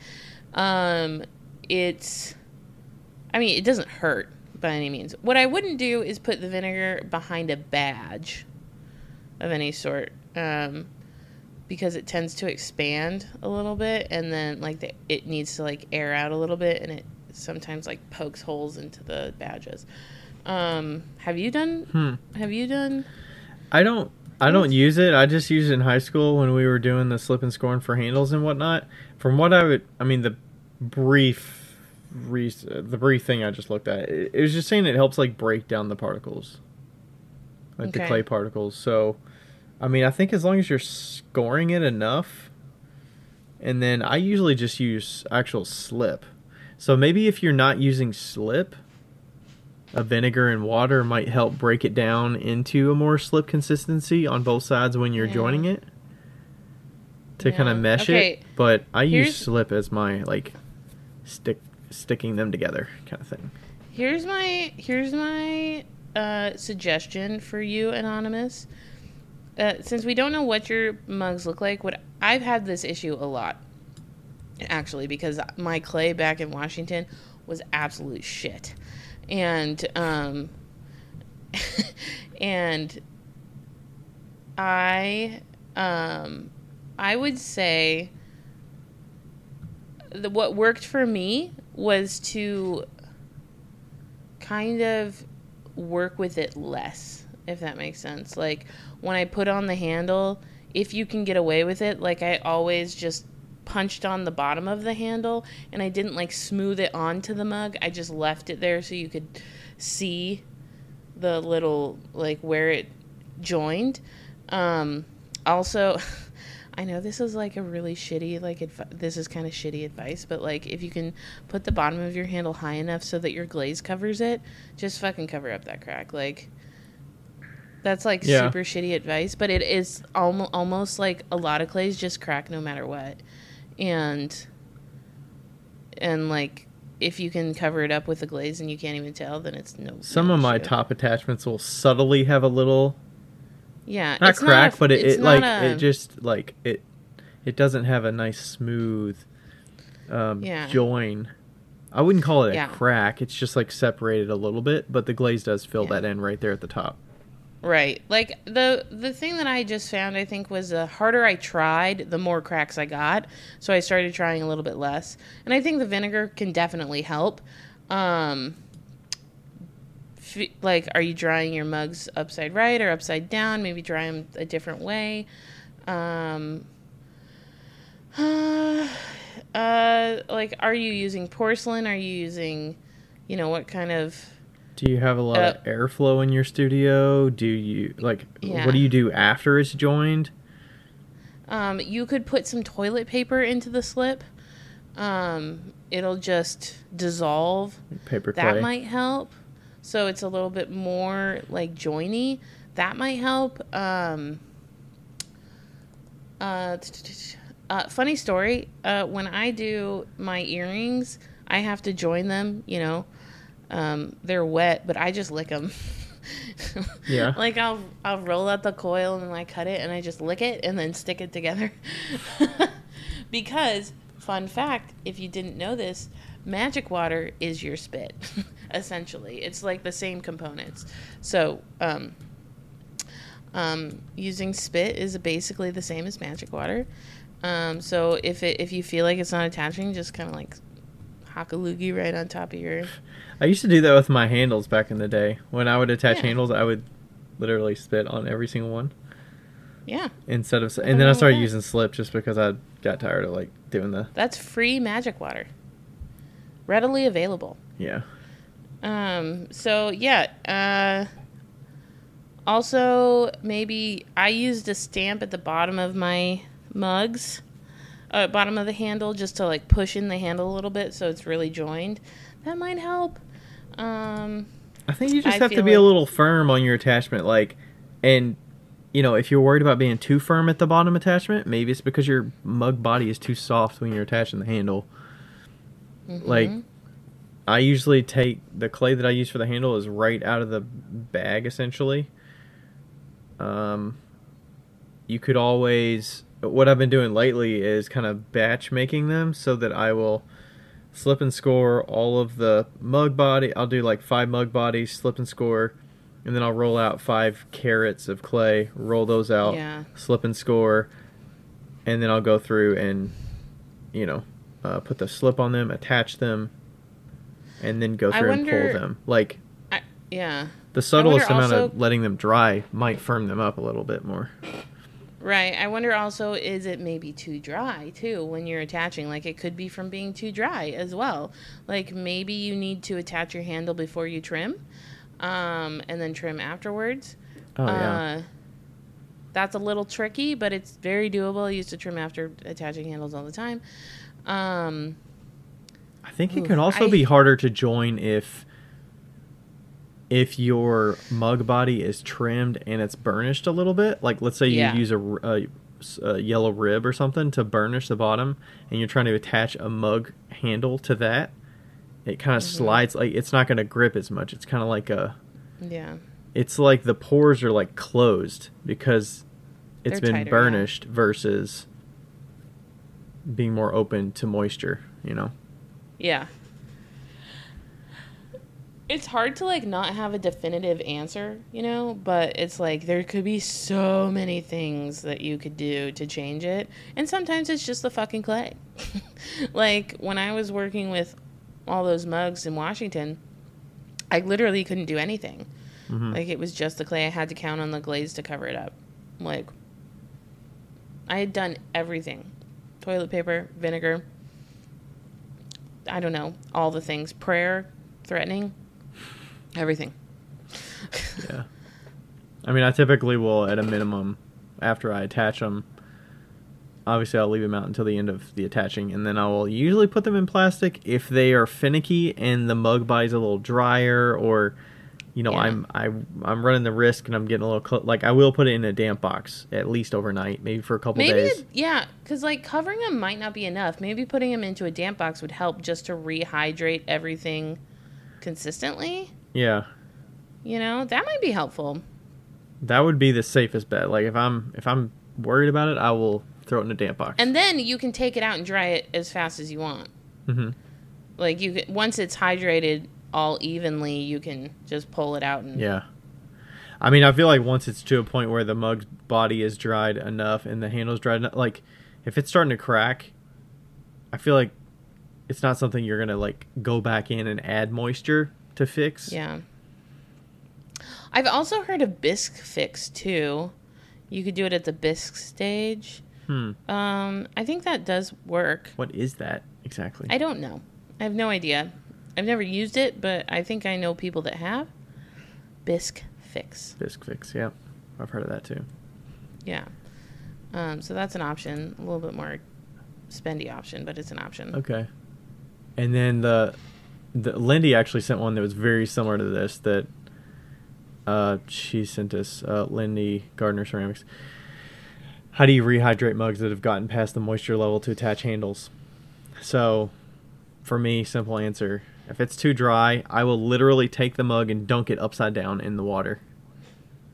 Um, it's, I mean, it doesn't hurt by any means. What I wouldn't do is put the vinegar behind a badge of any sort, um, because it tends to expand a little bit, and then like the, it needs to like air out a little bit, and it sometimes like pokes holes into the badges. Um, have you done? Hmm. Have you done? I don't. I don't use it. I just used it in high school when we were doing the slip and scorn for handles and whatnot. From what I would, I mean, the brief re- the brief thing I just looked at. It, it was just saying it helps like break down the particles, like the clay particles. So, I mean, I think as long as you're scoring it enough, and then I usually just use actual slip. So maybe if you're not using slip, a vinegar and water might help break it down into a more slip consistency on both sides when you're Yeah. joining it to kind of mesh Okay, it. But I use slip as my like stick sticking them together kind of thing. Here's my here's my uh, suggestion for you, anonymous. Uh, since we don't know what your mugs look like, what I've had this issue a lot, actually, because my clay back in Washington was absolute shit, and um, and I um, I would say the, what worked for me was to kind of work with it less, if that makes sense. Like when I put on the handle, if you can get away with it, like I always just punched on the bottom of the handle and I didn't like smooth it onto the mug. I just left it there so you could see the little like where it joined. Um also I know this is like a really shitty like adv- this is kind of shitty advice, but like if you can put the bottom of your handle high enough so that your glaze covers it, just fucking cover up that crack. Like that's like Yeah. super shitty advice, but it is almost almost like a lot of clays just crack no matter what. And and like if you can cover it up with a glaze and you can't even tell, then it's no. Some no of my top attachments will subtly have a little yeah, not crack, a- but it, it like a- it just like it it doesn't have a nice smooth um, Yeah. join. I wouldn't call it a Yeah. crack. It's just like separated a little bit, but the glaze does fill Yeah. that in right there at the top. Right. Like the the thing that I just found I think was the harder I tried, the more cracks I got. So I started trying a little bit less. And I think the vinegar can definitely help. Um like are you drying your mugs upside right or upside down? Maybe dry them a different way. Um uh like are you using porcelain? Are you using you know what kind of Do you have a lot Uh, of airflow in your studio? Do you like Yeah. what do you do after it's joined? Um, you could put some toilet paper into the slip. Um, it'll just dissolve. Paper clay. That might help. So it's a little bit more like joiny. That might help. Um, uh, uh, funny story. Uh, when I do my earrings, I have to join them. You know, um, they're wet, but I just lick them. Yeah. Like I'll I'll roll out the coil and then I cut it and I just lick it and then stick it together. because fun fact, if you didn't know this, magic water is your spit. essentially, it's like the same components. So, um, um, using spit is basically the same as magic water. Um, so if it if you feel like it's not attaching, just kind of like hock a loogie right on top of your I used to do that with my handles back in the day. When I would attach Yeah. handles, I would literally spit on every single one yeah. instead of. And then I started using slip just because I got tired of like doing the That's free magic water. Readily available. yeah. Um, so yeah, uh, also maybe I used a stamp at the bottom of my mugs, uh, bottom of the handle, just to like push in the handle a little bit so it's really joined. That might help. Um, I think you just I have to be a little firm on your attachment, like, and you know, if you're worried about being too firm at the bottom attachment, maybe it's because your mug body is too soft when you're attaching the handle. Like, mhm. I usually take the clay that I use for the handle is right out of the bag, essentially. Um, you could always. What I've been doing lately is kind of batch making them so that I will slip and score all of the mug body. I'll do like five mug bodies, slip and score, and then I'll roll out five carrots of clay, roll those out, Yeah. slip and score, and then I'll go through and, you know, uh, put the slip on them, attach them, and then go through and pull them. Like I, yeah. the subtlest amount also- of letting them dry might firm them up a little bit more. Right. I wonder also, is it maybe too dry too when you're attaching? Like it could be from being too dry as well. Like maybe you need to attach your handle before you trim, um, and then trim afterwards. Oh yeah. Uh, that's a little tricky, but it's very doable. I used to trim after attaching handles all the time. Um, I think it oof, can also I- be harder to join if if your mug body is trimmed and it's burnished a little bit. Like let's say you Yeah. use a yellow rib or something to burnish the bottom, and you're trying to attach a mug handle to that. It kind of Mm-hmm. slides like it's not going to grip as much. It's kind of like a yeah. it's like the pores are like closed because it's They're been tighter, yeah. burnished versus being more open to moisture, you know. Yeah. It's hard to like not have a definitive answer, you know, but it's like there could be so many things that you could do to change it. And sometimes it's just the fucking clay. like when I was working with all those mugs in Washington, I literally couldn't do anything. Mhm. Like it was just the clay. I had to count on the glaze to cover it up. Like I had done everything. Toilet paper, vinegar, I don't know, all the things. Prayer, threatening, everything. Yeah. I mean, I typically will, at a minimum, after I attach them, obviously I'll leave them out until the end of the attaching, and then I will usually put them in plastic if they are finicky and the mug body's a little drier, or you know, Yeah. I'm I, I'm running the risk and I'm getting a little cl- like I will put it in a damp box at least overnight, maybe for a couple Maybe, days. it, yeah, because like covering them might not be enough. Maybe putting them into a damp box would help just to rehydrate everything consistently. Yeah, You know, that might be helpful. that would be the safest bet. Like if I'm if I'm worried about it, I will throw it in a damp box. And then you can take it out and dry it as fast as you want. hmm Like you can, once it's hydrated all evenly, you can just pull it out and Yeah. I mean, I feel like once it's to a point where the mug's body is dried enough and the handle's dried enough, like if it's starting to crack, I feel like it's not something you're gonna like go back in and add moisture to fix. Yeah. I've also heard of bisque fix too. You could do it at the bisque stage. Hmm. Um, I think that does work. What is that exactly? I don't know. I have no idea. I've never used it, but I think I know people that have. Bisque fix. Bisque fix. Yeah, I've heard of that too. Yeah. Um, so that's an option. A little bit more spendy option, but it's an option. Okay. And then the, the Lindy actually sent one that was very similar to this that uh, she sent us uh, Lindy Gardner Ceramics. How do you rehydrate mugs that have gotten past the moisture level to attach handles? So, for me, simple answer: if it's too dry, I will literally take the mug and dunk it upside down in the water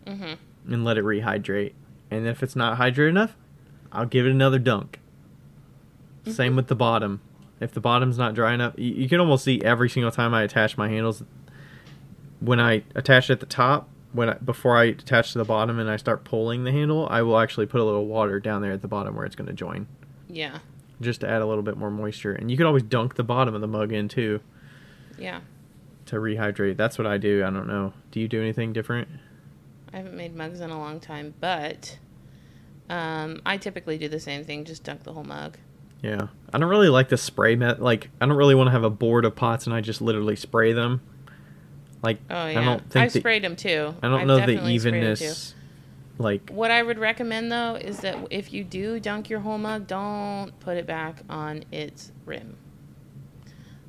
Mm-hmm. and let it rehydrate. And if it's not hydrated enough, I'll give it another dunk. Same with the bottom. If the bottom's not dry enough, you, you can almost see every single time I attach my handles. When I attach it at the top, when I, before I attach to the bottom and I start pulling the handle, I will actually put a little water down there at the bottom where it's going to join, Yeah. just to add a little bit more moisture. And you can always dunk the bottom of the mug in too Yeah. to rehydrate. That's what I do. I don't know. Do you do anything different? I haven't made mugs in a long time, but um, I typically do the same thing. Just dunk the whole mug. Yeah, I don't really like the spray met. Like, I don't really want to have a board of pots and I just literally spray them. Like, Oh yeah, I don't think I've the, sprayed them too. I don't I've know the definitely sprayed 'em, evenness. Like, What I would recommend though is that if you do dunk your whole mug, don't put it back on its rim.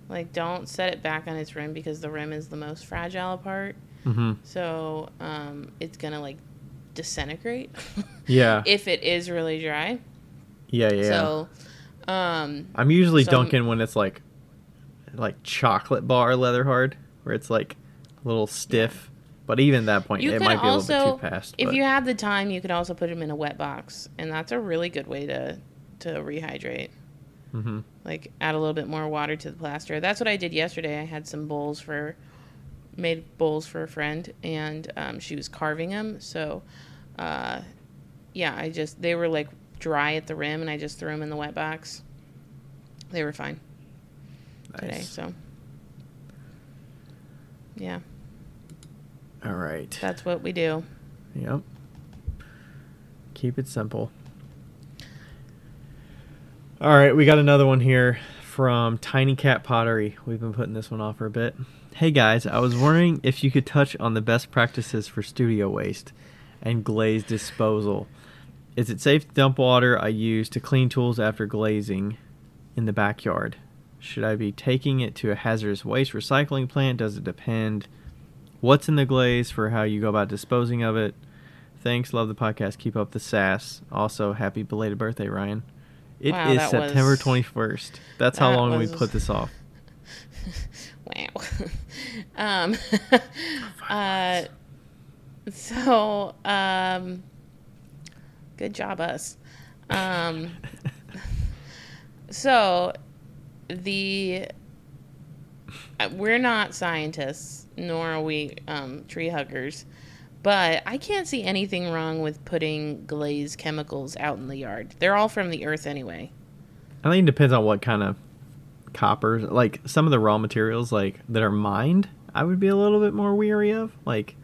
Like, don't set it back on its rim because the rim is the most fragile part. hmm So um, it's gonna like disintegrate yeah, if it is really dry. yeah, yeah. So um, I'm usually so- dunking when it's like, like chocolate bar leather hard, where it's like a little stiff. But even at that point, you it might be a little bit too fast. if but- you have the time, you could also put them in a wet box, and that's a really good way to to rehydrate. Mhm. Like add a little bit more water to the plaster. That's what I did yesterday. I had some bowls for made bowls for a friend, and um, she was carving them. So, uh, yeah, I just they were like dry at the rim, and I just threw them in the wet box. They were fine today. Nice. So, yeah, All right. that's what we do. Yep. Keep it simple. All right, we got another one here from Tiny Cat Pottery. We've been putting this one off for a bit. Hey guys, I was wondering if you could touch on the best practices for studio waste and glaze disposal. Is it safe to dump water I use to clean tools after glazing in the backyard? Should I be taking it to a hazardous waste recycling plant? Does it depend? What's in the glaze for how you go about disposing of it? Thanks, love the podcast. Keep up the sass. Also, happy belated birthday, Ryan. It is Wow, that September was- 21st. That's how that long we put this off. Wow. um, uh, so, um, good job, us. Um, so, the uh, we're not scientists, nor are we um, tree huggers, but I can't see anything wrong with putting glazed chemicals out in the yard. They're all from the earth anyway. I think it depends on what kind of copper. Like some of the raw materials, like that are mined, I would be a little bit more weary of. Like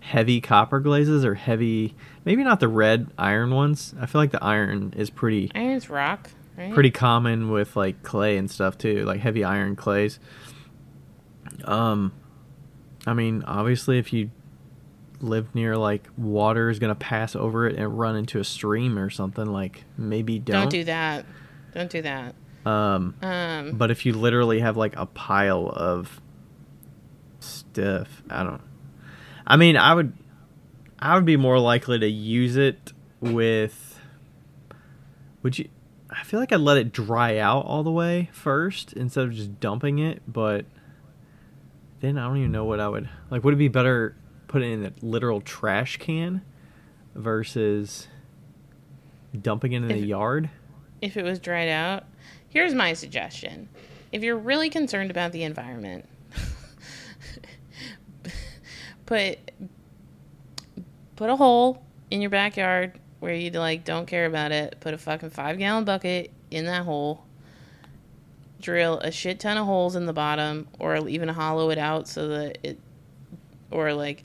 heavy copper glazes or heavy, maybe not the red iron ones. I feel like the iron is pretty Iron's rock, right? pretty common with like clay and stuff too, like heavy iron clays. Um, I mean, obviously, if you live near like water is gonna pass over it and run into a stream or something, like maybe don't. Don't do that. Don't do that. Um, Um, but if you literally have like a pile of stuff, I don't. I mean, I would, I would be more likely to use it with. Would you? I feel like I'd let it dry out all the way first instead of just dumping it, but then I don't even know what I would like. Would it be better put it in a literal trash can versus dumping it in the yard? if it was dried out, here's my suggestion. If you're really concerned about the environment, put put a hole in your backyard where you like don't care about it. Put a fucking five gallon bucket in that hole. Drill a shit ton of holes in the bottom, or even hollow it out so that it, or like,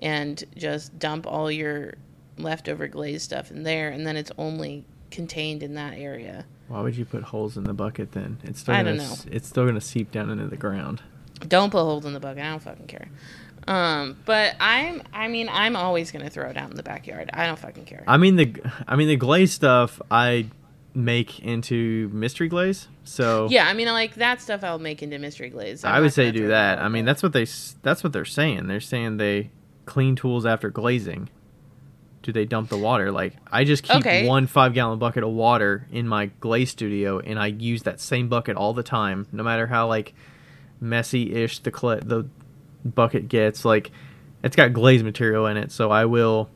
and just dump all your leftover glaze stuff in there, and then it's only contained in that area. Why would you put holes in the bucket then? It's still I gonna don't s- it's still gonna seep down into the ground. Don't put holes in the bucket. I don't fucking care. Um, but I'm, I mean, I'm always gonna throw it out in the backyard. I don't fucking care. I mean the I mean the glaze stuff I make into mystery glaze. So yeah, I mean, like that stuff I'll make into mystery glaze. I'm I would say do that. I mean that's what they that's what they're saying. They're saying they clean tools after glazing. Do they dump the water? Like I just keep Okay. one five gallon bucket of water in my glaze studio, and I use that same bucket all the time, no matter how like messy ish the cl- the bucket gets. Like it's got glaze material in it, so I will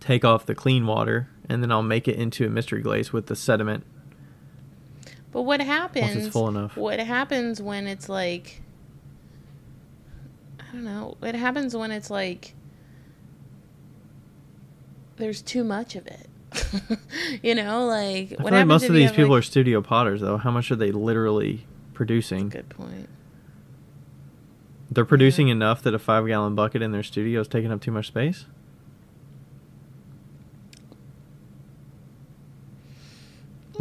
take off the clean water and then I'll make it into a mystery glaze with the sediment. But what happens? full enough. What happens when it's like? I don't know. What happens when it's like? There's too much of it. you know, like I what like most of these people like- are studio potters, though. How much are they literally producing? Good point. They're producing enough that a five gallon bucket in their studio is taking up too much space.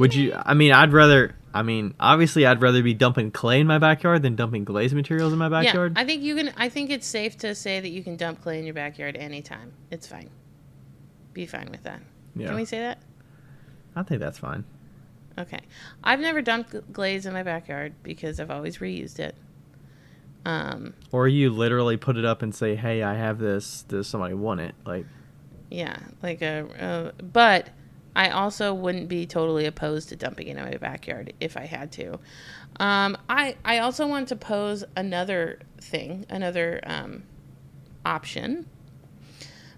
Would you? I mean, I'd rather. I mean, obviously, I'd rather be dumping clay in my backyard than dumping glaze materials in my backyard. Yeah, I think you can. I think it's safe to say that you can dump clay in your backyard anytime. It's fine. Be fine with that. Yeah. Can we say that? I think that's fine. Okay. I've never dumped glaze in my backyard because I've always reused it. Um, Or you literally put it up and say, "Hey, I have this. Does somebody want it?" Like, yeah, like a. Uh, but I also wouldn't be totally opposed to dumping it in my backyard if I had to. Um, I I also want to pose another thing, another um, option.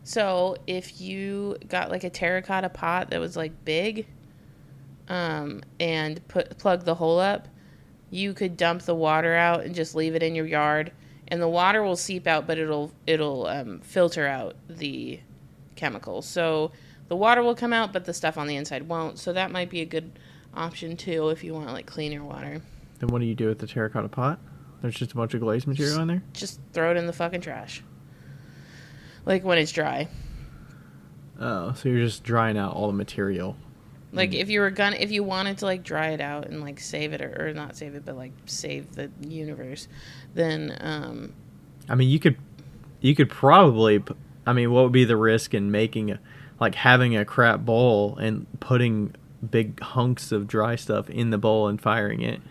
So if you got like a terracotta pot that was like big, um, and put plug the hole up, you could dump the water out and just leave it in your yard, and the water will seep out, but it'll it'll um, filter out the chemicals. So the water will come out, but the stuff on the inside won't. So that might be a good option too if you want like cleaner water. then what do you do with the terracotta pot? There's just a bunch of glaze material in there. Just throw it in the fucking trash. Like when it's dry. Oh, so you're just drying out all the material. Like if you were gonna, if you wanted to like dry it out and like save it or, or not save it, but like save the universe, then um, I mean, you could, you could probably. I mean, what would be the risk in making, a, like having a crap bowl and putting big hunks of dry stuff in the bowl and firing it?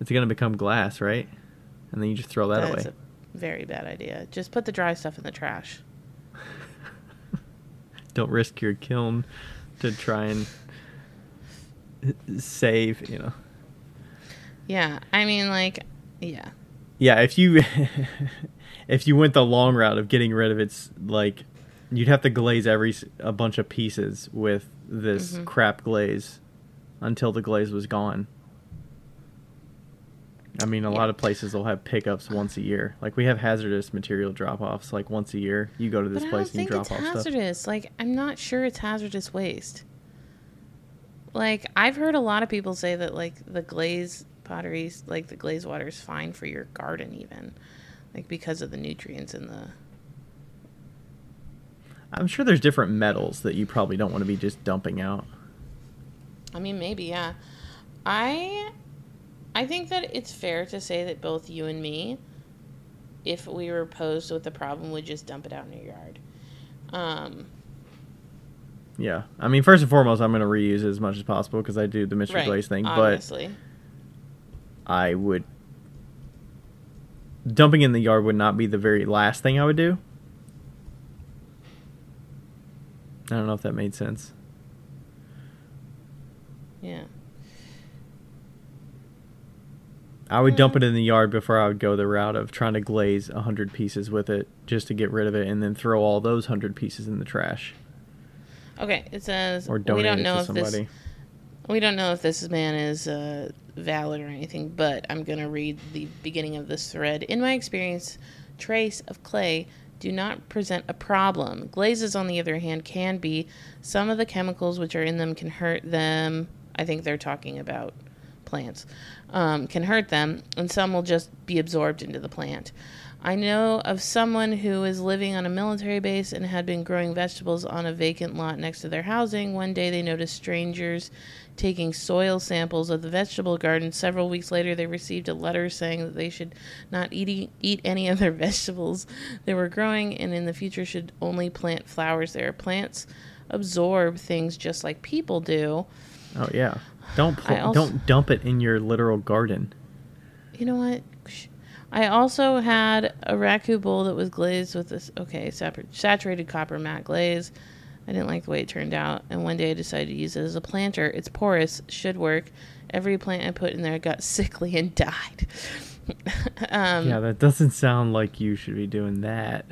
It's gonna become glass, right? And then you just throw that that's away. a very bad idea. Just put the dry stuff in the trash. Don't risk your kiln to try and save. You know. Yeah, I mean, like, yeah, Yeah, if you if you went the long route of getting rid of its like you'd have to glaze every a bunch of pieces with this Mhm. crap glaze until the glaze was gone. I mean, a Yeah. lot of places will have pickups once a year. Like we have hazardous material drop-offs like once a year. You go to this but I place and you think drop it's off stuff. hazardous. Like, I'm not sure it's hazardous waste. Like, I've heard a lot of people say that like the glaze potteries, like the glaze water, is fine for your garden, even, like because of the nutrients in the I'm sure there's different metals that you probably don't want to be just dumping out. I mean, maybe, yeah. I I think that it's fair to say that both you and me, if we were posed with a problem, would just dump it out in your yard. Um, Yeah. I mean, first and foremost, I'm going to reuse it as much as possible because I do the mystery right, glaze thing, but. I would dumping in the yard would not be the very last thing I would do. I don't know if that made sense. yeah. I would dump Hmm. it in the yard before I would go the route of trying to glaze a hundred pieces with it just to get rid of it, and then throw all those hundred pieces in the trash Okay, it says or we don't it know to if somebody. this we don't know if this man is uh, valid or anything, but I'm gonna read the beginning of this thread. In my experience, trace of clay do not present a problem. Glazes, on the other hand, can be. Some of the chemicals which are in them can hurt them. I think they're talking about plants. Um, can hurt them, and some will just be absorbed into the plant. I know of someone who is living on a military base and had been growing vegetables on a vacant lot next to their housing. One day they noticed strangers taking soil samples of the vegetable garden. Several weeks later, they received a letter saying that they should not eat, eat any of their vegetables they were growing and in the future should only plant flowers there. Plants absorb things just like people do. Oh yeah, don't pl- also- don't dump it in your literal garden. You know what? I also had a raku bowl that was glazed with this okay sat- saturated copper matte glaze. I didn't like the way it turned out, and one day I decided to use it as a planter. It's porous, should work. Every plant I put in there got sickly and died. um, yeah, that doesn't sound like you should be doing that.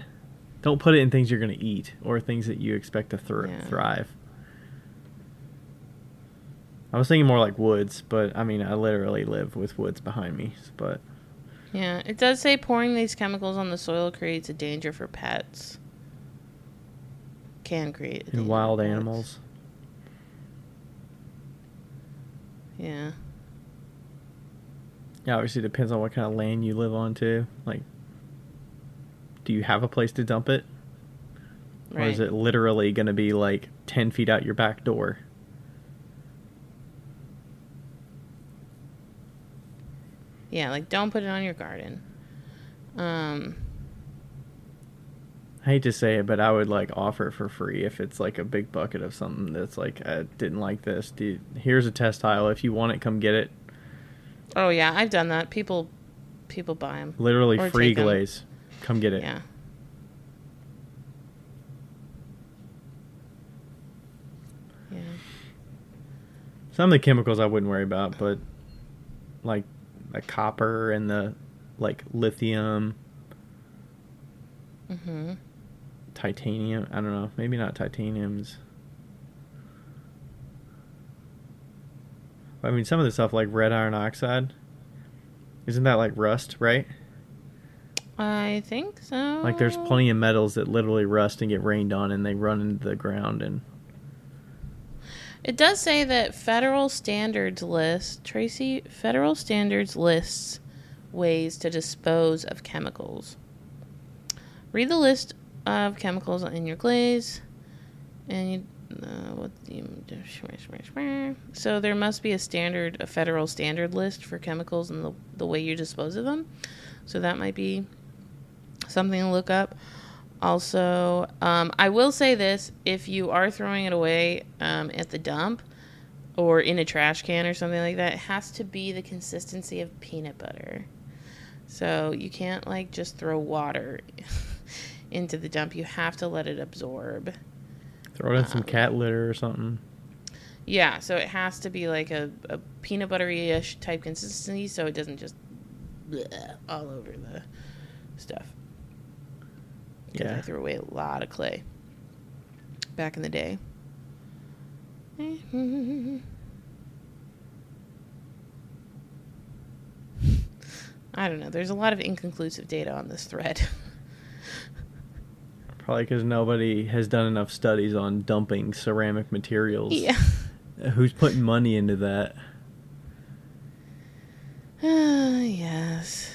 Don't put it in things you're going to eat or things that you expect to thr- Yeah. thrive. I was thinking more like woods, but I mean, I literally live with woods behind me. But yeah, it does say pouring these chemicals on the soil creates a danger for pets. Can create a danger in wild animals, Yeah. yeah, obviously it depends on what kind of land you live on too. Like, do you have a place to dump it, or is it literally going to be like ten feet out your back door? Yeah, like don't put it on your garden. Um, I hate to say it, but I would like offer it for free if it's like a big bucket of something that's like I didn't like this. Here's a test tile. If you want it, come get it. oh yeah, I've done that. People, people buy them. Literally Or free glaze. Come get it. Yeah. Yeah. Some of the chemicals I wouldn't worry about, but like the copper and the like lithium, Mm-hmm. Titanium. I don't know. Maybe not titaniums. I mean, some of the stuff like red iron oxide. Isn't that like rust, right? I think so. Like there's plenty of metals that literally rust and get rained on and they run into the ground and It does say that federal standards list Tracy federal standards lists ways to dispose of chemicals. Read the list of chemicals in your glaze. And you, uh, what you, so there must be a standard, a federal standard list for chemicals and the, the way you dispose of them. So that might be something to look up. Also, um, I will say this: if you are throwing it away um, at the dump or in a trash can or something like that, it has to be the consistency of peanut butter. So you can't like just throw water into the dump. You have to let it absorb. Throw it in some um, cat litter or something. Yeah, so it has to be like a, a peanut buttery ish type consistency so it doesn't just bleh, all over the stuff. Because Yeah. I threw away a lot of clay back in the day. I don't know. There's a lot of inconclusive data on this thread. Probably because nobody has done enough studies on dumping ceramic materials. yeah. Who's putting money into that? Ah, yes.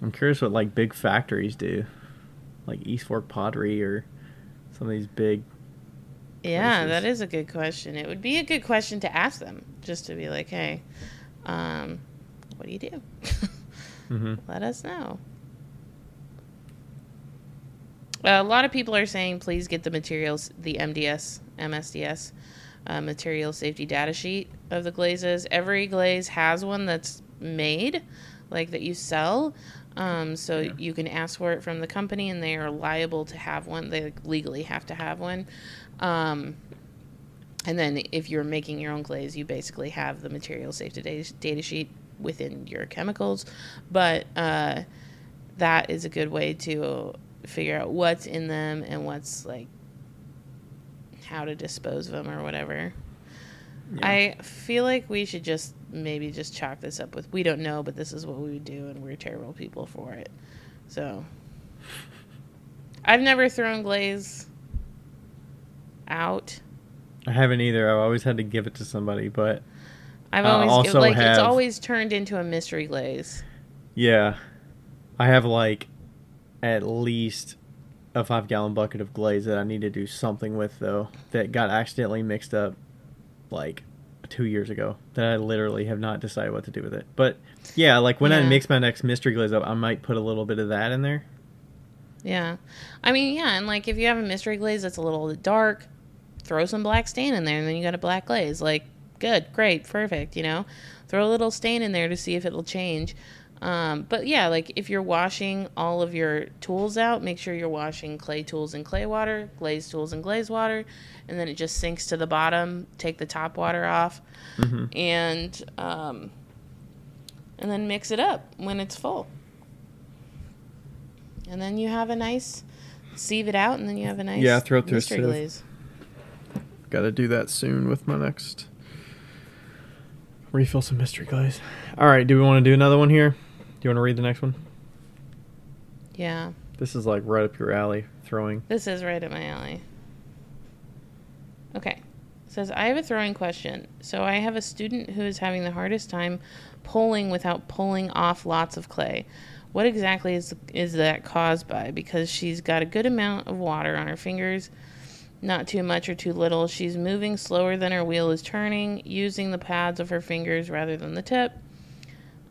I'm curious what like big factories do, like East Fork Pottery or some of these big. Yeah, that places. is a good question. It would be a good question to ask them, just to be like, "Hey, um, what do you do? hmm Let us know." A lot of people are saying, "Please get the materials, the MDS, MSDS, uh, material safety data sheet of the glazes. Every glaze has one that's made, like that you sell." Um, so Yeah. you can ask for it from the company, and they are liable to have one. They legally have to have one. Um, and then if you're making your own glaze, you basically have the material safety data, data sheet within your chemicals. But uh, that is a good way to figure out what's in them and what's like how to dispose of them or whatever. Yeah. I feel like we should just maybe just chalk this up with we don't know, but this is what we would do, and we're terrible people for it. So I've never thrown glaze out. I haven't either. I've always had to give it to somebody, but I've always also like it's always turned into a mystery glaze. yeah, I have like at least a five gallon bucket of glaze that I need to do something with though that got accidentally mixed up like two years ago that I literally have not decided what to do with it. But yeah, like when I mix my next mystery glaze up, I might put a little bit of that in there. Yeah. I mean, yeah, and like if you have a mystery glaze that's a little dark, throw some black stain in there and then you got a black glaze. Like, good, great, perfect, you know? Throw a little stain in there to see if it'll change. Um, but yeah, like if you're washing all of your tools out, make sure you're washing clay tools in clay water, glaze tools in glaze water, and then it just sinks to the bottom. Take the top water off, hmm and um, and then mix it up when it's full. And then you have a nice sieve it out, and then you have a nice Yeah, throw it through mystery glaze. Got to do that soon with my next refill some mystery glaze. All right, do we want to do another one here? Do you want to read the next one? Yeah, This is like right up your alley, throwing. this is right up my alley. Okay. It says I have a throwing question. So I have a student who is having the hardest time pulling without pulling off lots of clay. What exactly is is that caused by? Because she's got a good amount of water on her fingers, not too much or too little. She's moving slower than her wheel is turning, using the pads of her fingers rather than the tip.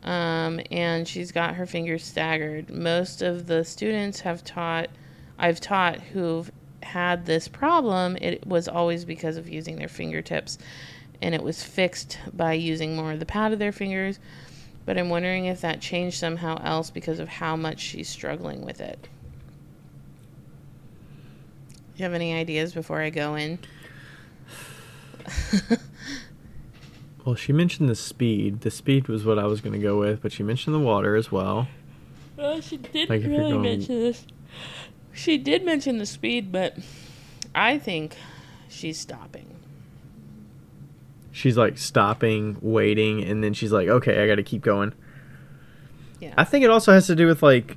Um, and she's got her fingers staggered. Most of the students have taught, I've taught who've had this problem, it was always because of using their fingertips, and it was fixed by using more of the pad of their fingers. But I'm wondering if that changed somehow else because of how much she's struggling with it. Do you have any ideas before I go in? Well, she mentioned the speed. The speed was what I was going to go with, but she mentioned the water as well. Well, she didn't Like really going- mention this. She did mention the speed, but I think she's stopping. She's like stopping, waiting, and then she's like, "Okay, I got to keep going." Yeah. I think it also has to do with like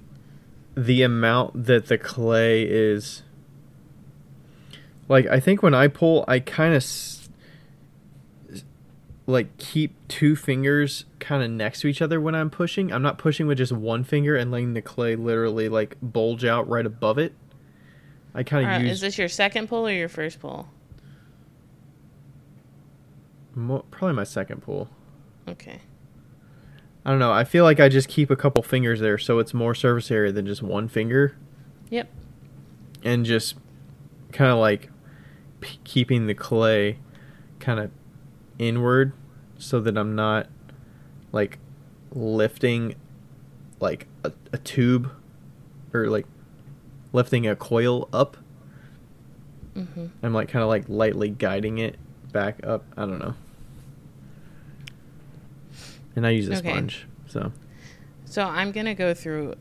the amount that the clay is. Like I think when I pull, I kind of s- like keep two fingers kind of next to each other when I'm pushing. I'm not pushing with just one finger and letting the clay literally like bulge out right above it. I kind of use is this your second pull or your first pull? mo- probably my second pull. Okay. I don't know. I feel like I just keep a couple fingers there, so it's more surface area than just one finger, Yep. and just kind of like p- keeping the clay kind of inward, so that I'm not like lifting like a, a tube or like lifting a coil up. hmm I'm like kind of like lightly guiding it back up. I don't know. And I use a Okay. sponge, so So I'm gonna go through.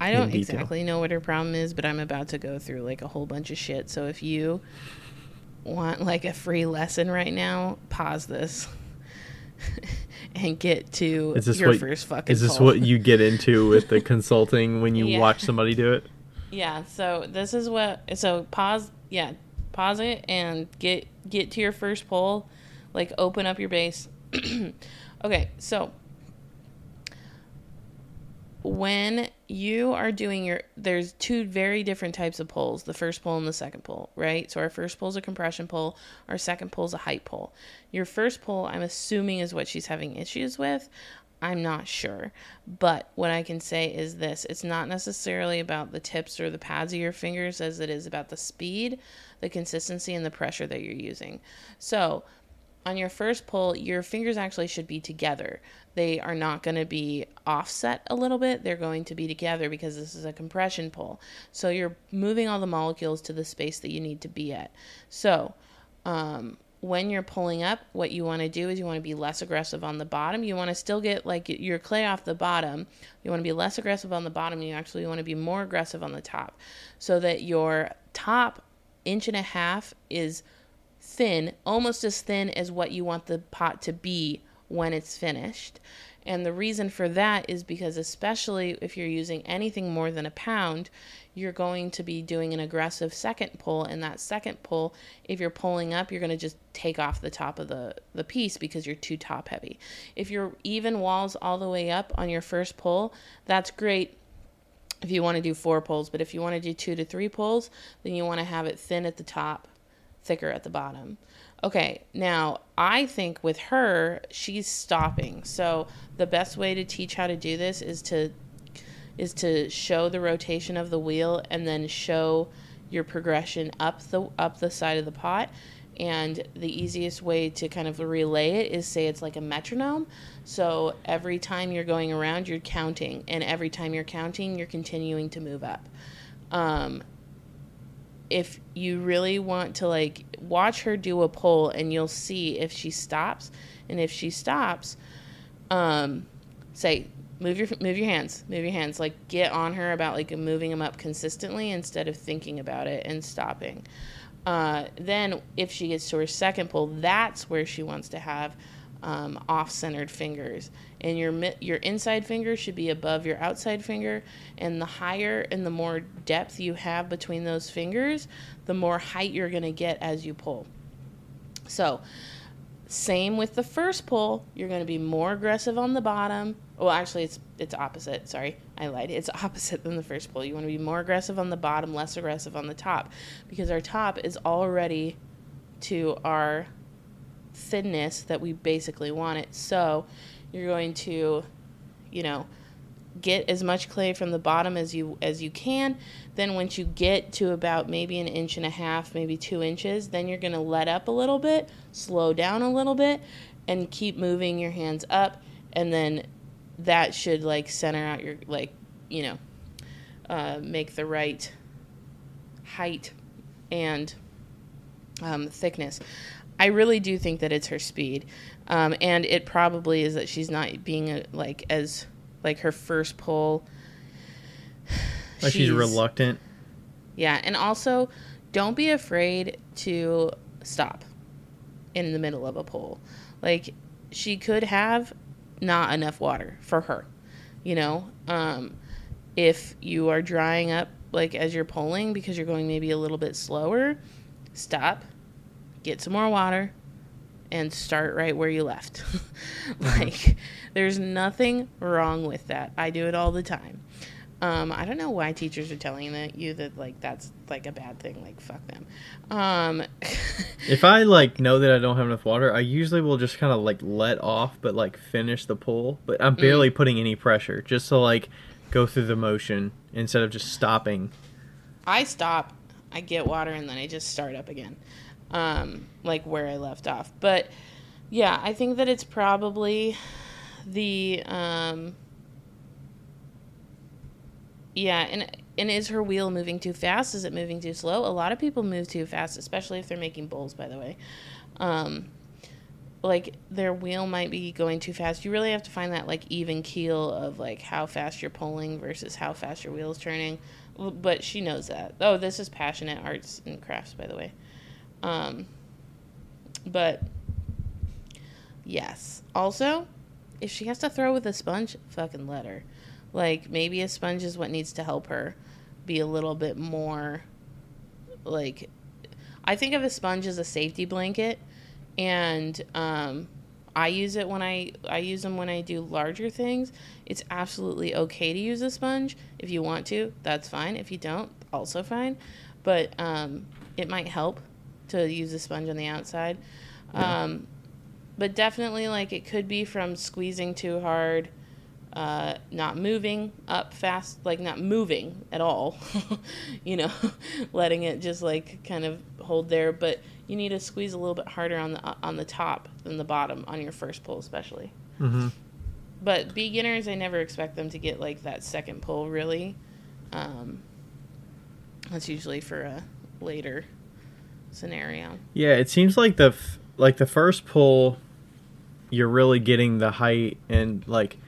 I don't exactly know what her problem is, but I'm about to go through like a whole bunch of shit. So if you want like a free lesson right now, pause this and get to is this your what first fucking. is this what you get into with the consulting when you Yeah. watch somebody do it? Yeah. So this is what. So pause. Yeah. Pause it and get get to your first pull. Like open up your base. okay. So when you are doing your there's two very different types of pulls the first pull and the second pull right? So our first pull is a compression pull our second pull is a height pull. Your first pull i'm assuming is what she's having issues with. I'm not sure. But what i can say is this it's not necessarily about the tips or the pads of your fingers as it is about the speed the consistency and the pressure that you're using. So on your first pull, your fingers actually should be together. They are not going to be offset a little bit. They're going to be together because this is a compression pull. So you're moving all the molecules to the space that you need to be at. So um, when you're pulling up, what you want to do is you want to be less aggressive on the bottom. You want to still get like your clay off the bottom. You want to be less aggressive on the bottom. You actually want to be more aggressive on the top so that your top inch and a half is thin, almost as thin as what you want the pot to be when it's finished. And the reason for that is because, especially if you're using anything more than a pound, you're going to be doing an aggressive second pull. And that second pull, if you're pulling up, you're going to just take off the top of the, the piece because you're too top heavy. If you're even walls all the way up on your first pull, that's great if you want to do four pulls. But if you want to do two to three pulls, then you want to have it thin at the top thicker at the bottom. Okay, now I think with her, she's stopping. So the best way to teach how to do this is to is to show the rotation of the wheel and then show your progression up the up the side of the pot. And the easiest way to kind of relay it is say it's like a metronome. So every time you're going around, you're counting, and every time you're counting, you're continuing to move up. Um, if you really want to like watch her do a pull and you'll see if she stops and if she stops um say move your move your hands move your hands like get on her about like moving them up consistently instead of thinking about it and stopping. Uh, then if she gets to her second pull that's where she wants to have um, off-centered fingers. And your your inside finger should be above your outside finger. And the higher and the more depth you have between those fingers the more height you're going to get as you pull. So same with the first pull. You're going to be more aggressive on the bottom. Well actually it's it's opposite. Sorry i lied. It's opposite than the first pull. You want to be more aggressive on the bottom less aggressive on the top. Because our top is already to our thinness that we basically want it. So you're going to, you know, get as much clay from the bottom as you as you can. Then once you get to about maybe an inch and a half, maybe two inches, then you're gonna let up a little bit, slow down a little bit, and keep moving your hands up, and then that should like center out your like, you know, uh, make the right height and um, thickness. I really do think that it's her speed, um, and it probably is that she's not being a, like as like her first pull. Like she's, reluctant. Yeah, and also don't be afraid to stop in the middle of a pull. Like she could have not enough water for her, you know. Um, if you are drying up like as you're pulling because you're going maybe a little bit slower, stop, get some more water, and start right where you left. like there's nothing wrong with that. I do it all the time. Um, I don't know why teachers are telling that you that like that's like a bad thing. Like fuck them. Um, If I like know that I don't have enough water, I usually will just kind of like let off, but like finish the pull. But I'm barely putting any pressure, just to like go through the motion instead of just stopping. I stop, I get water, and then I just start up again, um, like where I left off. But yeah, I think that it's probably the um, yeah, and and is her wheel moving too fast? Is it moving too slow? A lot of people move too fast, especially if they're making bowls. By the way, um, like their wheel might be going too fast. You really have to find that like even keel of like how fast you're pulling versus how fast your wheel's turning. But she knows that. Oh, this is passionate arts and crafts, by the way. Um, but yes. Also, if she has to throw with a sponge, fucking let her. Like maybe a sponge is what needs to help her be a little bit more like I think of a sponge as a safety blanket and um I use it when I I use them when I do larger things. It's absolutely okay to use a sponge if you want to. That's fine. If you don't, also fine. But um, it might help to use a sponge on the outside. Um, but definitely, like it could be from squeezing too hard, uh, not moving up fast, like not moving at all. you know, letting it just like kind of hold there. But you need to squeeze a little bit harder on the on the top than the bottom on your first pull, especially. Mm-hmm. But beginners, I never expect them to get like that second pull really. Um, that's usually for a later scenario. Yeah, it seems like the f- like the first pull, you're really getting the height and like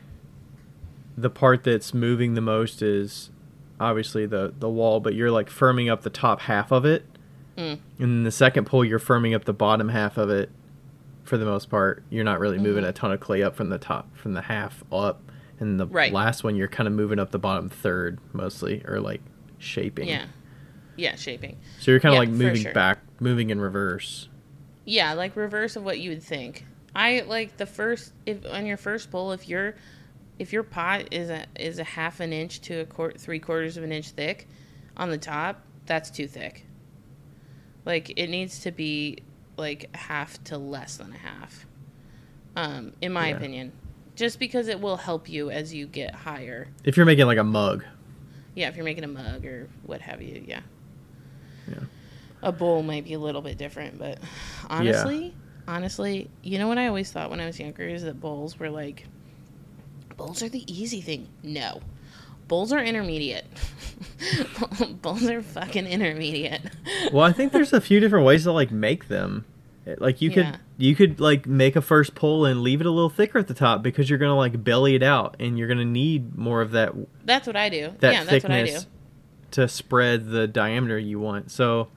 the part that's moving the most is obviously the the wall, but you're like firming up the top half of it, Mm. and then the second pull you're firming up the bottom half of it. For the most part, you're not really moving Mhm. a ton of clay up from the top, from the half up, and the Right. last one you're kind of moving up the bottom third mostly, or like shaping. Yeah. Yeah, shaping. So you're kind of Yeah, like moving sure. back, moving in reverse. Yeah, like reverse of what you would think. I like the first if on your first pull if your if your pot is a is a half an inch to a quart three quarters of an inch thick on the top, that's too thick. Like it needs to be like half to less than a half. Um, in my Yeah. opinion. Just because it will help you as you get higher. If you're making like a mug, Yeah, if you're making a mug or what have you, yeah. Yeah. A bowl might be a little bit different, but honestly, honestly, you know what I always thought when I was younger is that bowls were like bowls are the easy thing. No. Bowls are intermediate. bowls are fucking intermediate. well, I think there's a few different ways to like make them. Like you could you could like make a first pull and leave it a little thicker at the top because you're gonna like belly it out and you're gonna need more of that That's what I do. that yeah, that's what I do. thickness to spread the diameter you want. So,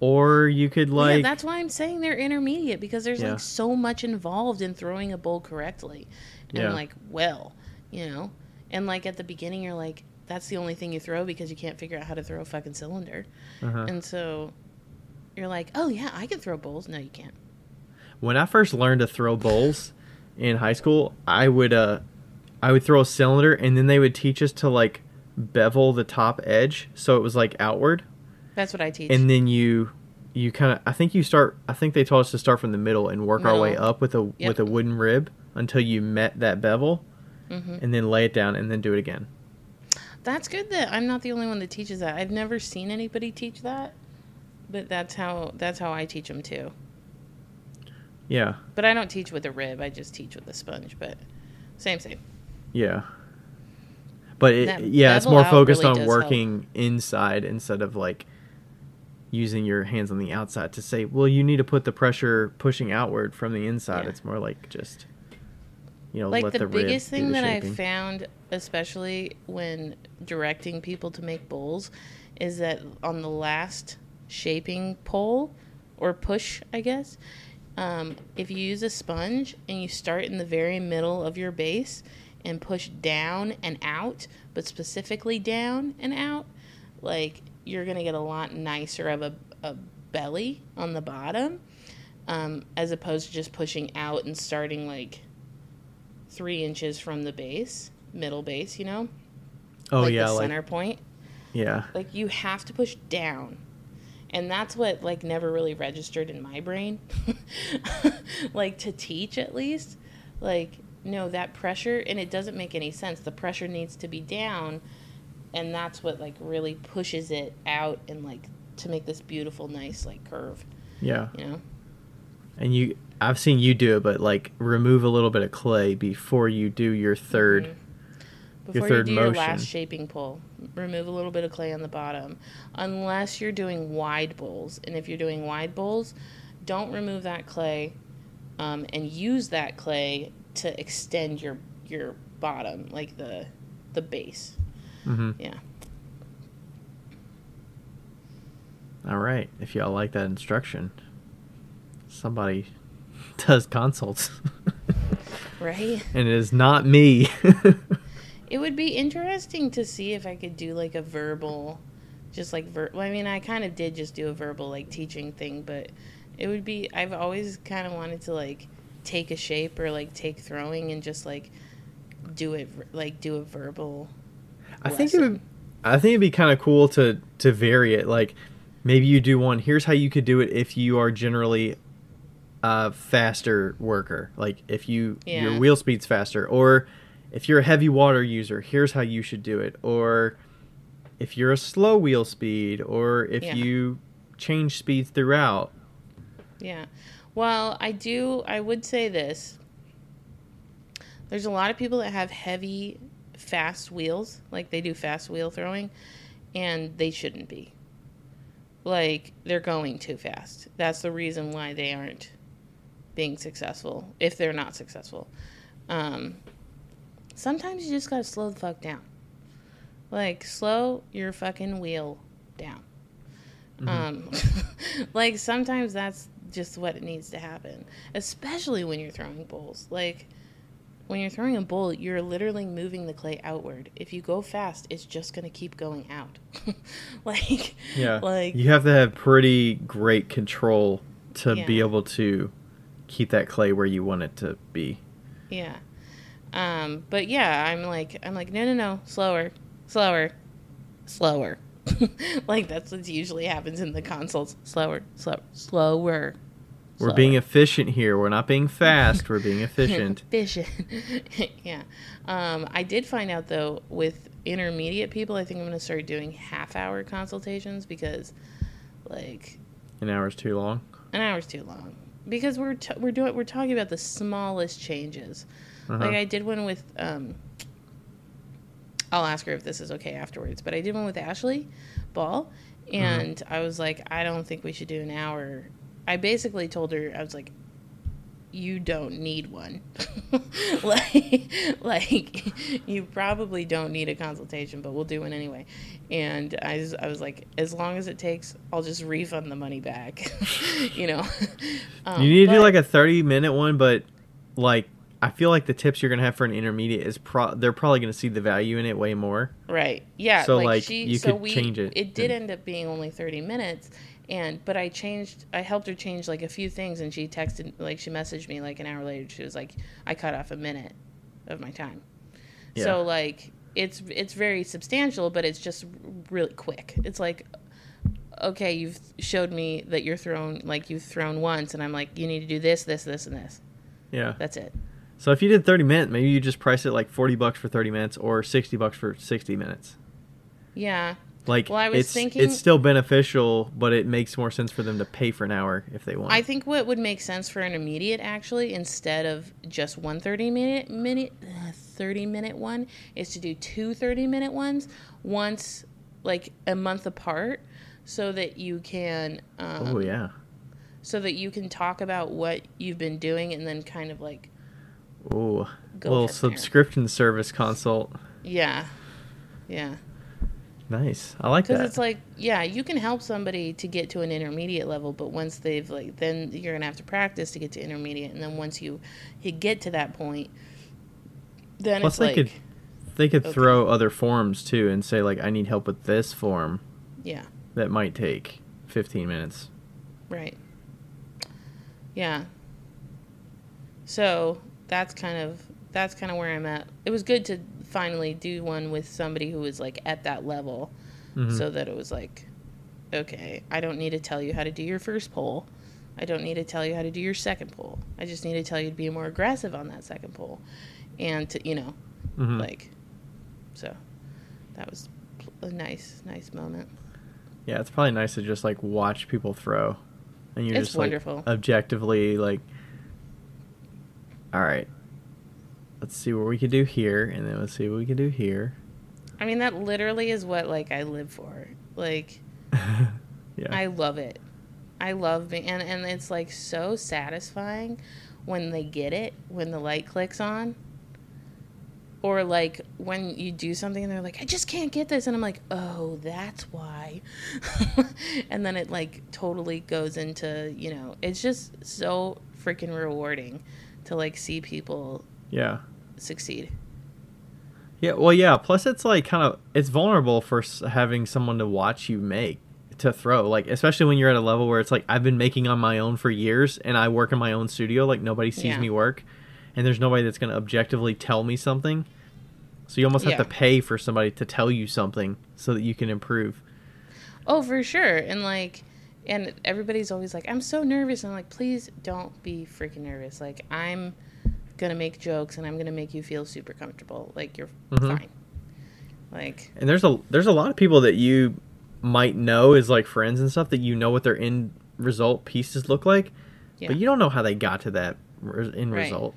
or you could like yeah, that's why I'm saying they're intermediate because there's Yeah. like so much involved in throwing a bowl correctly and Yeah. like well, you know. And like at the beginning, you're like, that's the only thing you throw because you can't figure out how to throw a fucking cylinder. uh-huh. And so you're like, oh yeah, I can throw bowls. No, you can't. when I first learned to throw bowls in high school, I would uh I would throw a cylinder and then they would teach us to like bevel the top edge so it was like outward. That's what I teach. and then you you kind of i think you start i think they taught us to start from the middle and work our way up with a Yep. with a wooden rib until you met that bevel hmm and then lay it down and then do it again That's good that I'm not the only one that teaches that. I've never seen anybody teach that, but that's how that's how I teach them too. yeah But I don't teach with a rib. I just teach with a sponge. But same, same. yeah but it, That yeah it's more focused really on does help. working inside instead of like using your hands on the outside to say well you need to put the pressure pushing outward from the inside Yeah. it's more like just you know like let the, the, biggest thing the that shaping. I've found, especially when directing people to make bowls, is that on the last shaping pull or push, I guess, um, if you use a sponge and you start in the very middle of your base and push down and out, but specifically down and out, like you're gonna get a lot nicer of a, a belly on the bottom, um, as opposed to just pushing out and starting like three inches from the base, middle base, you know? Oh like yeah, the like center point. yeah. Like you have to push down. And that's what like never really registered in my brain. like to teach at least. Like no, that pressure and it doesn't make any sense. The pressure needs to be down and that's what like really pushes it out and like to make this beautiful nice like curve, Yeah. you know. And you I've seen you do it, but like remove a little bit of clay before you do your 3rd Mhm. Before third you do your motion. last shaping pull, remove a little bit of clay on the bottom. Unless you're doing wide bowls. And if you're doing wide bowls, don't remove that clay um, and use that clay to extend your your bottom, like the the base. Mm-hmm. Yeah. All right. If y'all like that instruction, somebody does consults. Right? and it is not me. It would be interesting to see if I could do like a verbal, just like ver. Well, I mean, I kind of did just do a verbal like teaching thing, but it would be. I've always kind of wanted to like take a shape or like take throwing and just like do it like do a verbal. I think it would. I think it'd be kind of cool to to vary it. Like maybe you do one. Here's how you could do it if you are generally a faster worker. Like if you your wheel speed's faster, or if you're a heavy water user, here's how you should do it. Or if you're a slow wheel speed, or if Yeah. you change speeds throughout. Yeah. Well, I do. I would say this. There's a lot of people that have heavy, fast wheels, like they do fast wheel throwing, and they shouldn't be. Like they're going too fast. That's the reason why they aren't being successful. If they're not successful, um, sometimes you just gotta slow the fuck down. Like slow your fucking wheel down. Um, like sometimes that's just what it needs to happen, especially when you're throwing bowls. Like when you're throwing a bowl, you're literally moving the clay outward. If you go fast, it's just gonna keep going out. like Yeah. like you have to have pretty great control to be able to keep that clay where you want it to be. yeah. Um, but yeah, I'm like I'm like no no no slower slower slower. like that's what usually happens in the consults. Slower slower slower. We're being efficient here. We're not being fast. We're being efficient. Efficient. yeah. Um, I did find out though with intermediate people, I think I'm going to start doing half hour consultations because, like, An hour's too long. an hour's too long. Because we're t- we're doing we're talking about the smallest changes. Uh-huh. Like I did one with um. I'll ask her if this is okay afterwards, but I did one with Ashley Ball, and I was like, I don't think we should do an hour. I basically told her I was like, you don't need one. like, like you probably don't need a consultation, but we'll do one anyway. And I, was- I was like, as long as it takes, I'll just refund the money back. you know. Um, you need to do like a 30 minute one, but like I feel like the tips you're gonna have for an intermediate is pro. They're probably gonna see the value in it way more. Right. Yeah. So, like, like, she, you so could we, change it It did and- end up being only thirty minutes, and but I changed. I helped her change like a few things, and she texted, like she messaged me like an hour later. She was like, "I cut off a minute of my time." Yeah. So like it's it's very substantial, but it's just really quick. It's like. Okay, you've showed me that you're thrown like you've thrown once, and I'm like, you need to do this, this, this, and this. Yeah. That's it. So if you did 30 minutes, maybe you just price it like 40 bucks for 30 minutes or 60 bucks for 60 minutes. Yeah, Like Well, I was it's thinking- it's still beneficial, but it makes more sense for them to pay for an hour if they want. I think what would make sense for an immediate actually instead of just one 30 minute minute uh, 30 minute one is to do two 30 minute ones once like a month apart so that you can um, oh yeah. so that you can talk about what you've been doing and then kind of like Oh, little from there. subscription service consult. yeah yeah Nice. I like that. because it's like yeah you can help somebody to get to an intermediate level but once they've like then you're gonna have to practice to get to intermediate and then once you, you get to that point then Plus, it's they like could they could okay. throw other forms too and say like, I need help with this form yeah that might take 15 minutes. right yeah so that's kind of that's kind of where i'm at it was good to finally do one with somebody who was like at that level, Mhm. so that it was like, okay, I don't need to tell you how to do your first pull. I don't need to tell you how to do your second pull. I just need to tell you to be more aggressive on that second pull, and to you know, Mhm. like, so that was a nice, nice moment. Yeah, it's probably nice to just like watch people throw, and you're It's just like objectively like, all right, let's see what we can do here, and then let's see what we can do here. I mean, that literally is what like I live for. Like, yeah, I love it. I love being, and and it's like so satisfying when they get it when the light clicks on. Or like when you do something and they're like, I just can't get this, and I'm like, oh, that's why. and then it like totally goes into you know, it's just so freaking rewarding to like see people yeah, succeed. yeah. Well, yeah. Plus, it's like kind of it's vulnerable for having someone to watch you make to throw, like especially when you're at a level where it's like I've been making on my own for years, and I work in my own studio, like nobody sees Yeah. me work, and there's nobody that's going to objectively tell me something. So you almost have to pay for somebody to tell you something so that you can improve. Oh, for sure. And like, and everybody's always like, I'm so nervous. And I'm like, please don't be freaking nervous. Like, I'm to make jokes and I'm to make you feel super comfortable. Like, you're Mhm. fine. Like, And there's a there's a lot of people that you might know as like friends and stuff that you know what their end result pieces look like, yeah. but you don't know how they got to that end Right. result.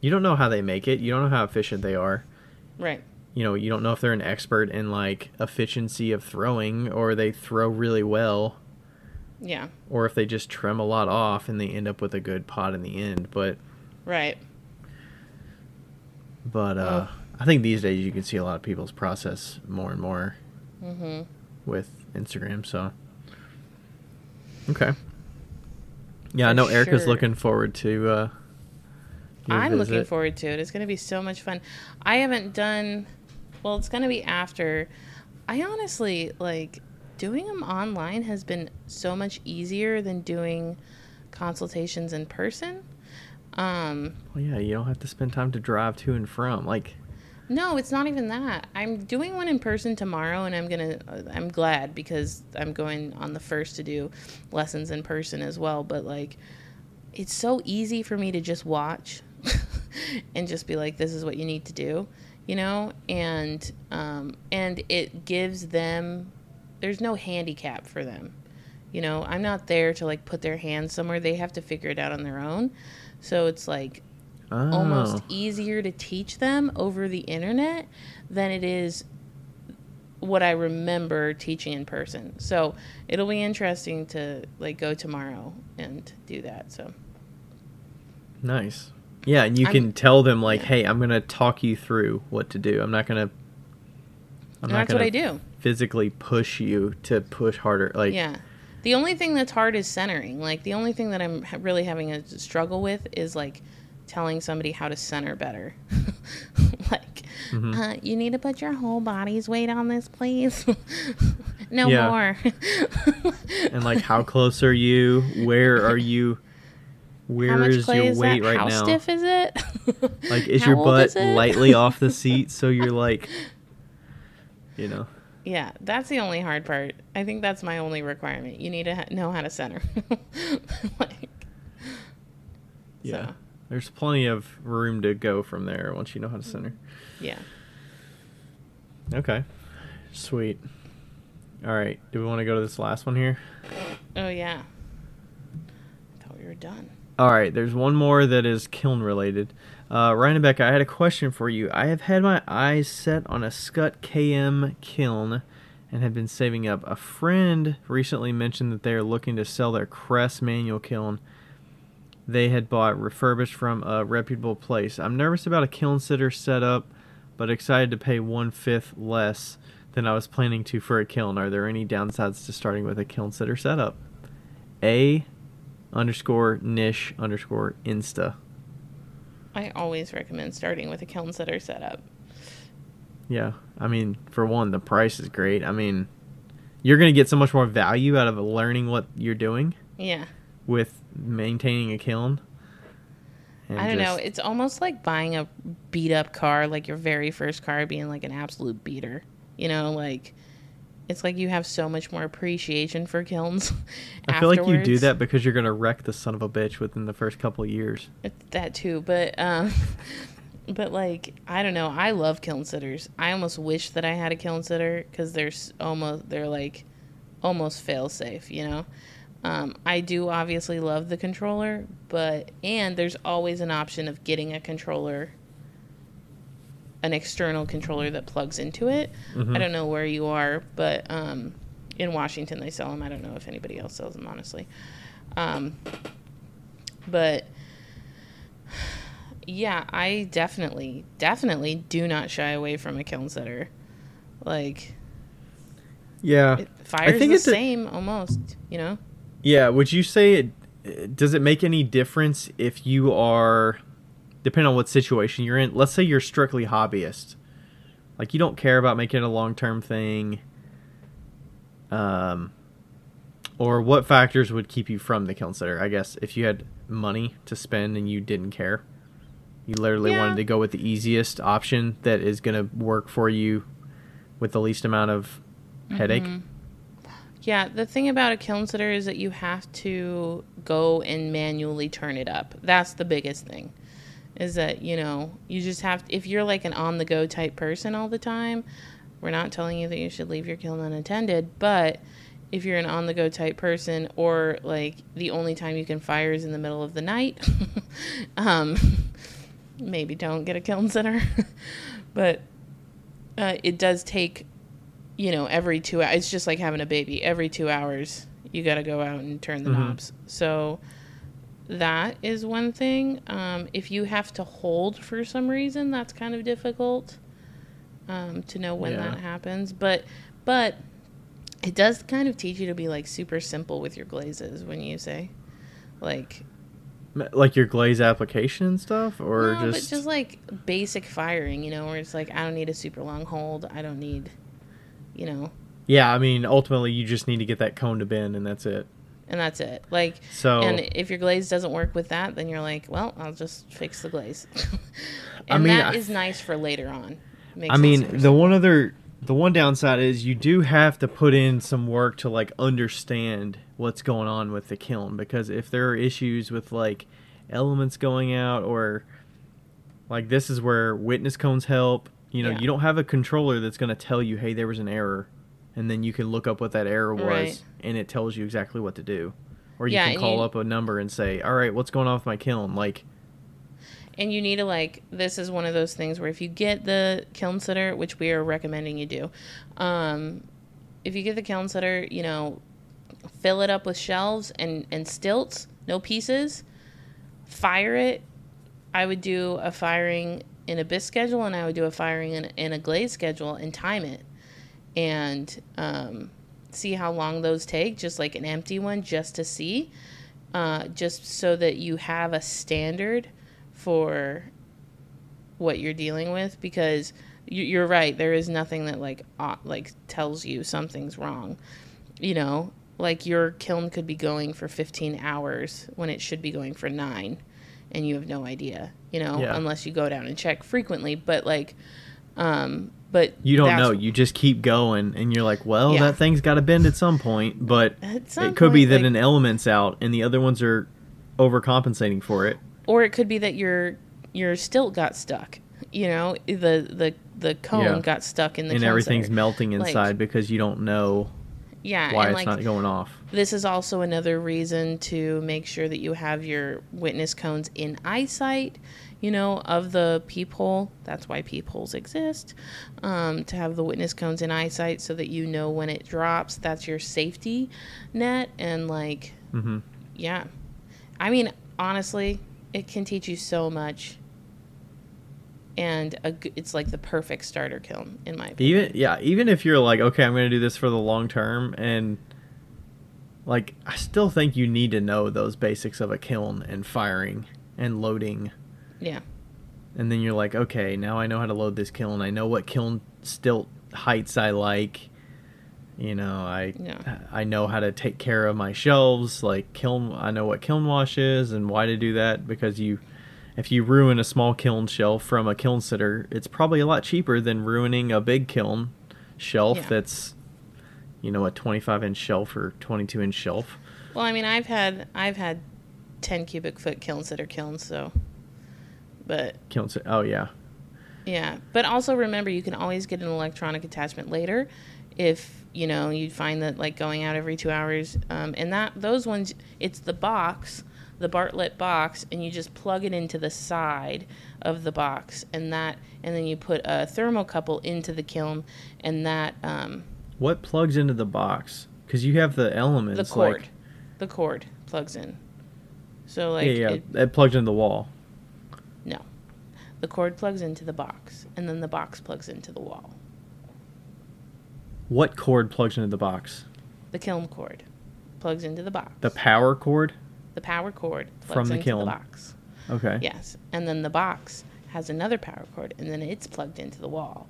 You don't know how they make it. You don't know how efficient they are. right. You know, you don't know if they're an expert in like efficiency of throwing or they throw really well Yeah. or if they just trim a lot off and they end up with a good pot in the end. But Right. But uh I think these days you can see a lot of people's process more and more Mm-hmm. with Instagram. So, okay. Yeah, I know Erica's sure. looking forward to. Uh, I'm looking forward to it. It's going to be so much fun. I haven't done, well, it's going to be after. I honestly, like, doing them online has been so much easier than doing consultations in person. Um, Well, yeah, you don't have to spend time to drive to and from. Like, No, it's not even that. I'm doing one in person tomorrow, and I'm gonna. uh, I'm glad because I'm going on the first to do lessons in person as well. But like, it's so easy for me to just watch and just be like, "This is what you need to do," you know, and um, and it gives them. There's no handicap for them, you know. I'm not there to like put their hands somewhere. They have to figure it out on their own. So it's like oh, almost easier to teach them over the internet than it is what I remember teaching in person. So it'll be interesting to like go tomorrow and do that. So nice. Yeah, and you I'm- can tell them like, yeah. "Hey, I'm gonna talk you through what to do. I'm not gonna." I'm and not that's gonna what I do. physically push you to push harder. Like, Yeah. The only thing that's hard is centering. Like the only thing that I'm really having a struggle with is like telling somebody how to center better. like, Mhm. uh, you need to put your whole body's weight on this, please. no Yeah. more. and like, how close are you? Where are you? Where is your weight right How now? How stiff is it? Like, is How your butt is lightly off the seat so you're like, you know? Yeah, that's the only hard part. I think that's my only requirement. You need to ha- know how to center. like, Yeah. So. There's plenty of room to go from there once you know how to center. yeah. Okay. Sweet. All right. Do we want to go to this last one here? Oh yeah. I thought we were done. All right. There's one more that is kiln related. Uh, Ryan and Becca, I had a question for you. I have had my eyes set on a Skutt KM kiln and have been saving up. A friend recently mentioned that they are looking to sell their Cress manual kiln they had bought refurbished from a reputable place. I'm nervous about a kiln sitter setup, but excited to pay one fifth less than I was planning to for a kiln. Are there any downsides to starting with a kiln sitter setup? A underscore niche underscore insta. I always recommend starting with a kiln sitter setup. Yeah, I mean, for one, the price is great. I mean, you're gonna get so much more value out of learning what you're doing Yeah. with maintaining a kiln. I don't know. It's almost like buying a beat up car, like your very first car being like an absolute beater. You know, like it's like you have so much more appreciation for kilns. I feel like you do that because you're gonna wreck the son of a bitch within the first couple of years. It's that too, but um, but like I don't know. I love kiln sitters. I almost wish that I had a kiln sitter because they're almost they're like almost fail safe. You know. Um, I do obviously love the controller, but and there's always an option of getting a controller, an external controller that plugs into it. I don't know where you are, but um, in Washington they sell them. I don't know if anybody else sells them, honestly. Um, but yeah, I definitely, definitely do not shy away from a kiln sitter. Like Yeah, it fires think the it's a- same almost, you know. yeah. Would you say it? Does it make any difference if you are, depending on what situation you're in? Let's say you're strictly hobbyist, like you don't care about making it a long term thing. Um, or what factors would keep you from the kiln sitter? I guess if you had money to spend and you didn't care, you literally Yeah. wanted to go with the easiest option that is going to work for you with the least amount of headache. Mm-hmm. Yeah, the thing about a kiln sitter is that you have to go and manually turn it up. That's the biggest thing. Is that, you know, you just have if you're like an on the go type person all the time, we're not telling you that you should leave your kiln unattended, but if you're an on the go type person or like the only time you can fire is in the middle of the night, um maybe don't get a kiln sitter but uh, it does take you know, every two hours. It's just like having a baby. Every two hours, you got to go out and turn the Mhm. knobs. So that is one thing. Um, if you have to hold for some reason, that's kind of difficult um, to know when Yeah. that happens. But but it does kind of teach you to be like super simple with your glazes when you say like Like your glaze application and stuff, or no, just, just like basic firing, you know, where it's like I don't need a super long hold. I don't need, you know, yeah. I mean, ultimately, you just need to get that cone to bend, and that's it. And that's it. Like, So and if your glaze doesn't work with that, then you're like, well, I'll just fix the glaze. I and mean, that I- is nice for later on. Makes I mean, the one other, the one downside is you do have to put in some work to like understand what's going on with the kiln because if there are issues with like elements going out or like this is where witness cones help. You know, Yeah. you don't have a controller that's going to tell you, "Hey, there was an error," and then you can look up what that error was, Right. and it tells you exactly what to do. Or you Yeah, can call you- up a number and say, "All right, what's going on with my kiln?" Like, and you need to like this is one of those things where if you get the kiln sitter which we are recommending you do um, if you get the kiln sitter you know fill it up with shelves and and stilts no pieces fire it i would do a firing in a bisque schedule and i would do a firing in, in a glaze schedule and time it and um, see how long those take just like an empty one just to see uh, just so that you have a standard for what you're dealing with because you- you're right there is nothing that like uh, like tells you something's wrong you know like your kiln could be going for 15 hours when it should be going for 9 and you have no idea you know Yeah. unless you go down and check frequently but like um but You don't know. You just keep going, and you're like, well, Yeah. that thing's got to bend at some point. But some it could be that like- an element's out, and the other ones are overcompensating for it. or it could be that your your stilt got stuck you know the the the cone Yeah. got stuck in the and kiln everything's melting Like- inside because you don't know yeah why it's like not going off. this is also another reason to make sure that you have your witness cones in eyesight you know of the peephole that's why peepholes exist um, to have the witness cones in eyesight so that you know when it drops that's your safety net and like hmm yeah. I mean honestly it can teach you so much. And a, it's like the perfect starter kiln in my opinion. Even yeah, even if you're like, okay, I'm going to do this for the long term, and like, I still think you need to know those basics of a kiln and firing and loading. Yeah and then you're like, okay, now I know how to load this kiln. I know what kiln stilt heights I like. You know, I Yeah. I know how to take care of my shelves. Like kiln, I know what kiln wash is and why to do that because you if you ruin a small kiln shelf from a kiln sitter, it's probably a lot cheaper than ruining a big kiln shelf Yeah. that's, you know, a 25 inch shelf or 22 inch shelf. Well, I mean, I've had I've had ten cubic foot kilns that are kilns, so. But oh yeah, yeah, but also remember you can always get an electronic attachment later, if you know you find that like going out every two hours, um, and that those ones it's the box, the Bartlett box, and you just plug it into the side of the box, and that and then you put a thermocouple into the kiln, and that um, what plugs into the box? Because you have the elements. the cord, Like, the cord plugs in. So like yeah, yeah, it- it plugs into the wall. The cord plugs into the box, and then the box plugs into the wall. What cord plugs into the box? The kiln cord plugs into the box. The power cord. The power cord plugs From the into kiln. the box. Okay. Yes. And then the box has another power cord, and then it's plugged into the wall.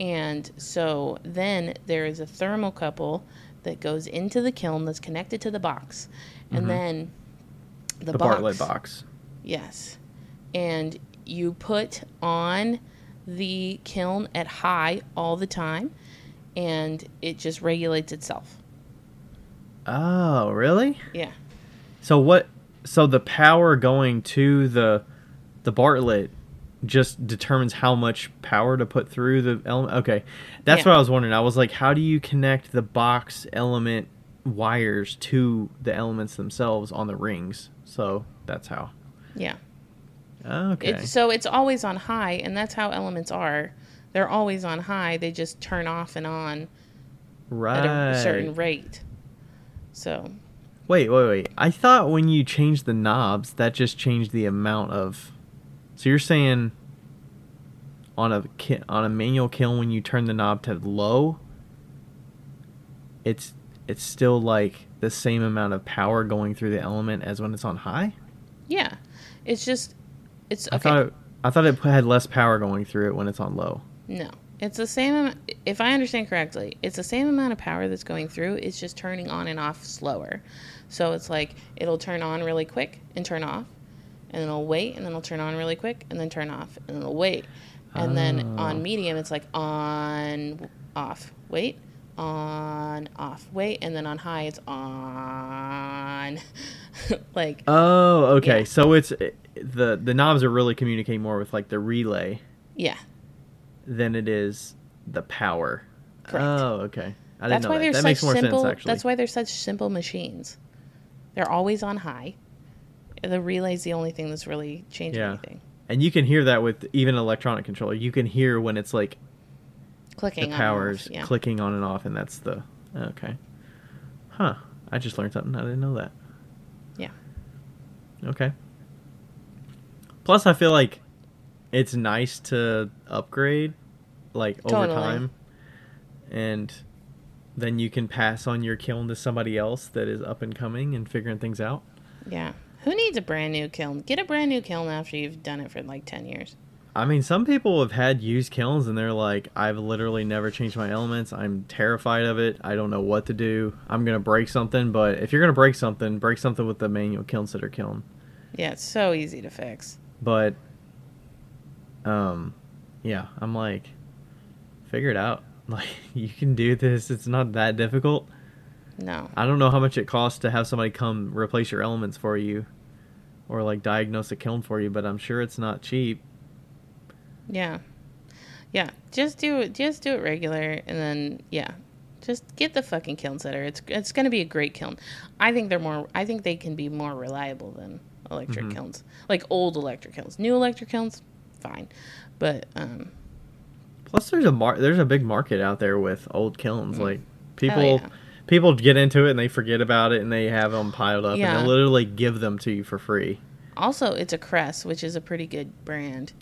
And so then there is a thermocouple that goes into the kiln that's connected to the box. And then the, Mm-hmm. The box, Bartlett box. Yes. And you put on the kiln at high all the time and it just regulates itself. Oh, really? Yeah. So what? So the power going to the the Bartlett just determines how much power to put through the element. Okay, that's Yeah. what I was wondering. I was like, how do you connect the box element wires to the elements themselves on the rings? So that's how. Yeah. Oh, okay. It's, so it's always on high and that's how elements are. They're always on high. They just turn off and on right. at a certain rate. So, Wait, wait, wait. I thought when you changed the knobs, that just changed the amount of. So you're saying on a ki- on a manual kiln when you turn the knob to low, it's it's still like the same amount of power going through the element as when it's on high. yeah. It's just it's I thought it, I thought it had less power going through it when it's on low. No, it's the same. am- If I understand correctly, it's the same amount of power that's going through. It's just turning on and off slower. So it's like it'll turn on really quick and turn off, and then it'll wait, and then it'll turn on really quick and then turn off, and then it'll wait. And then Oh. on medium, it's like on, off, wait, on, off, wait, and then on high, it's on. like Oh, okay. Yeah. So it's eh, the the knobs are really communicating more with like the relay yeah, than it is the power. Correct. Oh, okay. I didn't that's know why that. they're That such makes more simple. sense actually. That's why they're such simple machines. They're always on high. The relay's the only thing that's really changing Yeah. anything. And you can hear that with even an electronic controller. You can hear when it's like Clicking the on and off, powers yeah. clicking on and off, and that's the okay. Huh. I just learned something. I didn't know that. Yeah. Okay. Plus, I feel like it's nice to upgrade, like over time, and then you can pass on your kiln to somebody else that is up and coming and figuring things out. Yeah. Who needs a brand new kiln? Get a brand new kiln after you've done it for like 10 years. I mean, some people have had used kilns and they're like, I've literally never changed my elements. I'm terrified of it. I don't know what to do. I'm going to break something. But if you're going to break something, break something with the manual kiln sitter kiln. Yeah, it's so easy to fix. But, um, yeah, I'm like, figure it out. Like, you can do this. It's not that difficult. No. I don't know how much it costs to have somebody come replace your elements for you or like diagnose a kiln for you, but I'm sure it's not cheap. Yeah. Yeah. Just do it just do it regular and then yeah. Just get the fucking kiln sitter. It's it's going to be a great kiln. I think they're more I think they can be more reliable than electric Mhm. kilns. Like old electric kilns. New electric kilns fine. But um Plus, there's a mar- there's a big market out there with old kilns. Like people Mm. yeah. people get into it and they forget about it and they have them piled up Yeah. and they literally give them to you for free. Also, it's a Cress, which is a pretty good brand.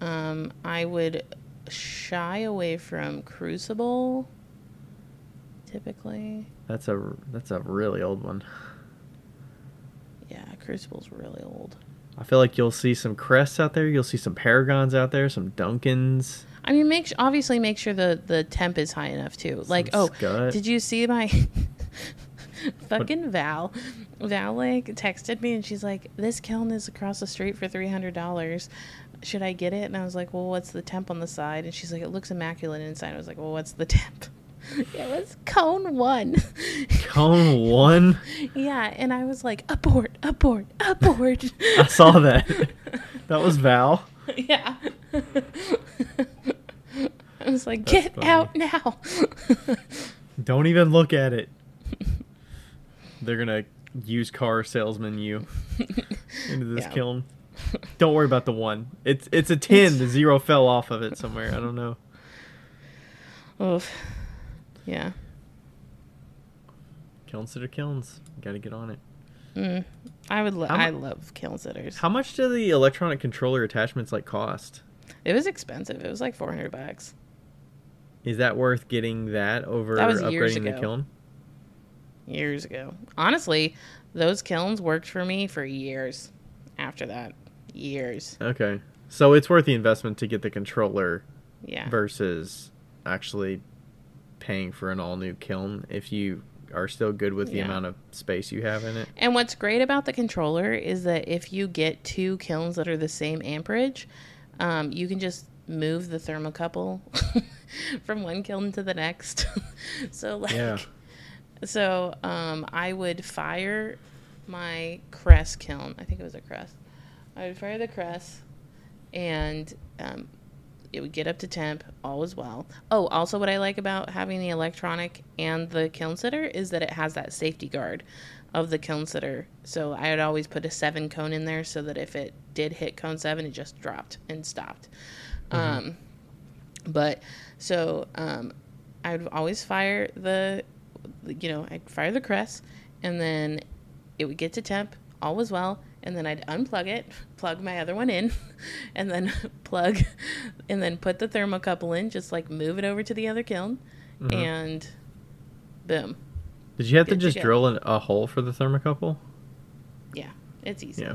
Um, I would shy away from Crucible. Typically, That's a that's a really old one. yeah, Crucible's really old. I feel like you'll see some crests out there. You'll see some paragons out there. Some Duncans. I mean, make obviously make sure the the temp is high enough too. Like, oh, Skutt. did you see my fucking Val Val like texted me and she's like, "This kiln is across the street for three hundred dollars. Should I get it?" And I was like, "Well, what's the temp on the side?" And she's like, "It looks immaculate inside." I was like, "Well, what's the temp?" it was cone one. Cone one. yeah, and I was like, "Abort! Abort! Abort!" I saw that. that was Val. yeah. I was like, "Get funny. out now!" Don't even look at it. They're gonna use car salesman you into this Yeah. kiln. Don't worry about the one. It's it's a ten. The zero fell off of it somewhere. I don't know. Oof. Yeah. Kiln sitter kilns. Got to get on it. Mm. I would. Lo- mu- I love kiln sitters. How much do the electronic controller attachments like cost? It was expensive. It was like four hundred bucks. Is that worth getting that over That upgrading the kiln? years ago. Honestly, those kilns worked for me for years after that. Years. Okay, so it's worth the investment to get the controller Yeah. versus actually paying for an all new kiln if you are still good with the Yeah. amount of space you have in it. And what's great about the controller is that if you get two kilns that are the same amperage, um, you can just move the thermocouple from one kiln to the next. so like Yeah. so um, I would fire my Cress kiln. I think it was a Cress. I would fire the Cress, and um, it would get up to temp. All was well. Oh, also, what I like about having the electronic and the kiln sitter is that it has that safety guard of the kiln sitter. So I would always put a seven cone in there so that if it did hit cone seven, it just dropped and stopped. Um, but so um, I would always fire the, you know, I'd fire the Cress, and then it would get to temp. All was well, and then I'd unplug it, plug my other one in, and then plug, and then put the thermocouple in. Just like move it over to the other kiln, and boom. Did you have to Good to just go. drill a hole for the thermocouple? Yeah, it's easy. Yeah.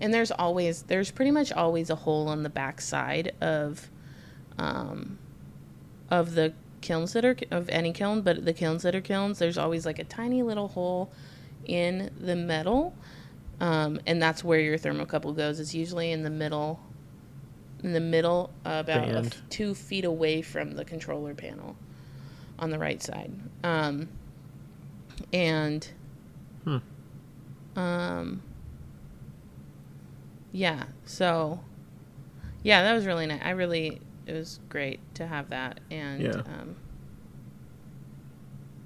and there's always there's pretty much always a hole on the back side of um of the kiln sitter of any kiln but the kiln sitter kilns there's always like a tiny little hole in the metal um, and that's where your thermocouple goes. It's usually in the middle in the middle uh, about a two feet away from the controller panel on the right side. Um, and Hmm. um yeah so yeah that was really nice. I really it was great to have that and Yeah. um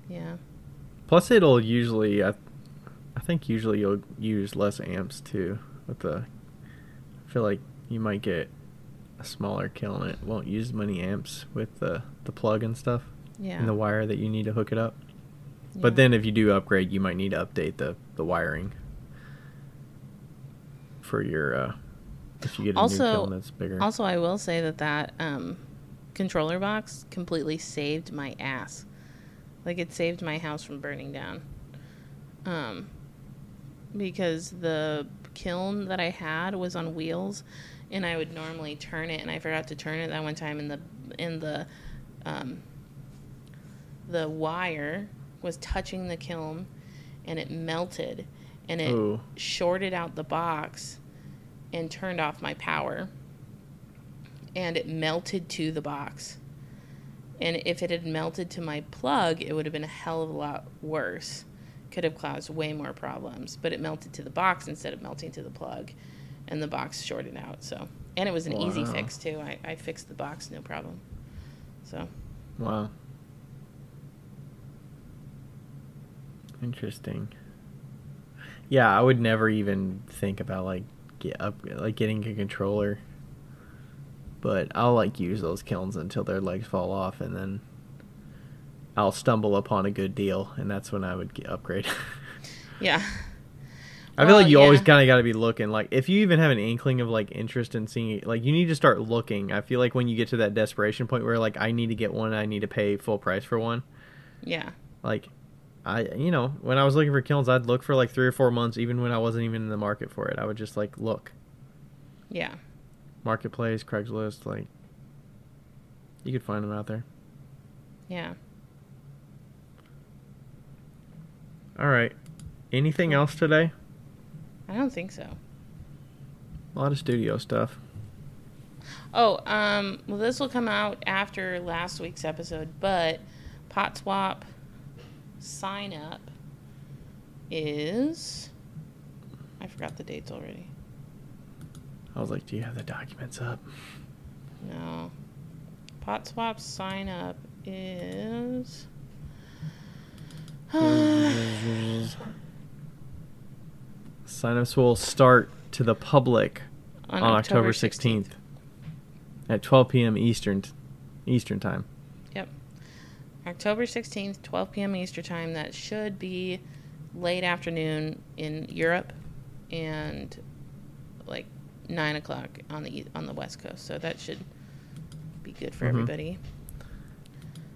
yeah. Plus, it'll usually, I think usually you'll use less amps too. With the, I feel like you might get a smaller kiln. It won't use many amps with the the plug and stuff yeah and the wire that you need to hook it up. yeah. But then if you do upgrade, you might need to update the the wiring for your uh if you get a Also- new kiln that's bigger. also i will say that that um controller box completely saved my ass like it saved my house from burning down um because the kiln that i had was on wheels and i would normally turn it and i forgot to turn it that one time and the in the um the wire was touching the kiln and it melted and it Ooh. shorted out the box and turned off my power and it melted to the box and if it had melted to my plug it would have been a hell of a lot worse could have caused way more problems but it melted to the box instead of melting to the plug and the box shorted out so and it was an easy fix too I, I fixed the box no problem so Wow. Interesting. Yeah, I would never even think about like get up like getting a controller. But I'll like use those kilns until their legs fall off and then I'll stumble upon a good deal and that's when I would get upgrade. yeah I feel Well, like you always kind of got to be looking. Like, if you even have an inkling of like interest in seeing it, like you need to start looking. I feel like when you get to that desperation point where like I need to get one, I need to pay full price for one. yeah Like, I you know when I was looking for kilns, I'd look for like three or four months, even when I wasn't even in the market for it. I would just like look, yeah marketplace, Craigslist, like you could find them out there. yeah All right. Anything else today? I don't think so. A lot of studio stuff. Oh, um, well, this will come out after last week's episode, but Pot Swap sign up is. I forgot the dates already. I was like, do you have the documents up? No. Pot Swap sign up is. Signups will start to the public on, October 16th. at 12 p.m. Eastern Eastern time. Yep. October 16th, 12 p.m. Eastern Time. That should be late afternoon in Europe and like 9 o'clock on the on the West Coast. So that should be good for Mhm. everybody.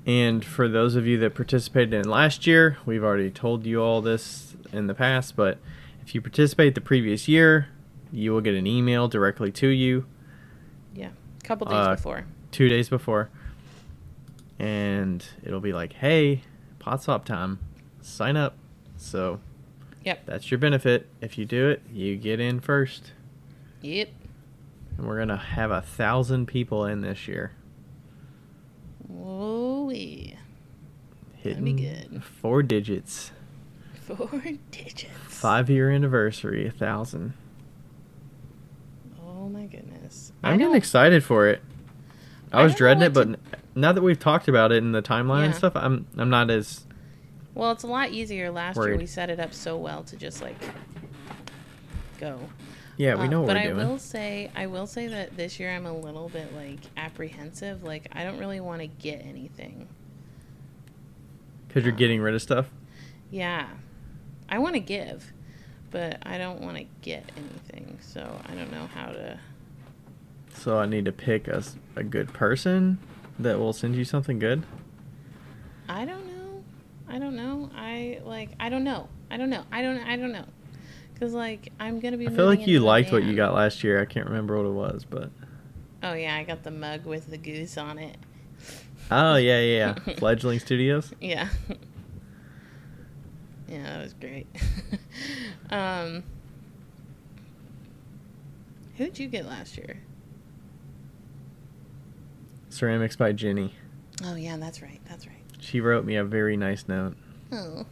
And for those of you that participated in last year, we've already told you all this in the past, but if you participate the previous year, you will get an email directly to you Yeah. A couple days Uh, before. two days before. And it'll be like, hey, pot swap time. Sign up. So Yep. that's your benefit. If you do it, you get in first. Yep. And we're going to have a thousand people in this year. Whoa. That'd Hitting be good. four digits. Four digits. Five year anniversary, a thousand. Oh my goodness. I'm getting excited for it. I I was dreading it, but n- now that we've talked about it in the timeline and stuff, I'm I'm not as Well, it's a lot easier. Last year we set it up so well to just like go. Yeah. We Uh, know what but we're I doing. will say, I will say that this year I'm a little bit like apprehensive. Like I don't really want to get anything. Because you're getting rid of stuff. Yeah, I want to give, but I don't want to get anything. So I don't know how to. So I need to pick a, a good person that will send you something good. I don't know. I don't know. I like. I don't know. I don't know. I don't. I don't know. Cause like I'm gonna be. I feel like you liked what you got last year. I can't remember what it was, but Oh yeah, I got the mug with the goose on it. oh yeah, yeah, yeah. Fledgling Studios. Yeah. yeah, that was great. um, who'd you get last year? Ceramics by Jenny. Oh yeah, that's right. That's right. She wrote me a very nice note. Oh,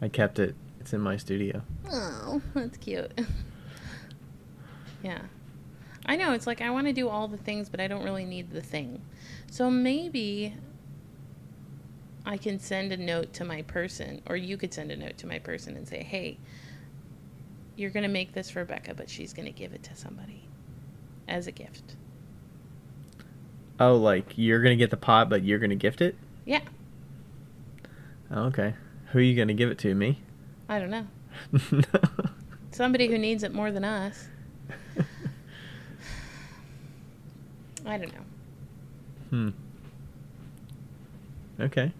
I kept it. It's in my studio. oh, that's cute. yeah, I know. It's like I want to do all the things, but I don't really need the thing. So maybe I can send a note to my person, or you could send a note to my person and say, "Hey, you're gonna make this for Becca, but she's gonna give it to somebody as a gift." Oh, like you're gonna get the pot, but you're gonna gift it. Yeah, Oh, okay. Who are you gonna give it to? Me? I don't know. Somebody who needs it more than us. I don't know. hmm. Okay.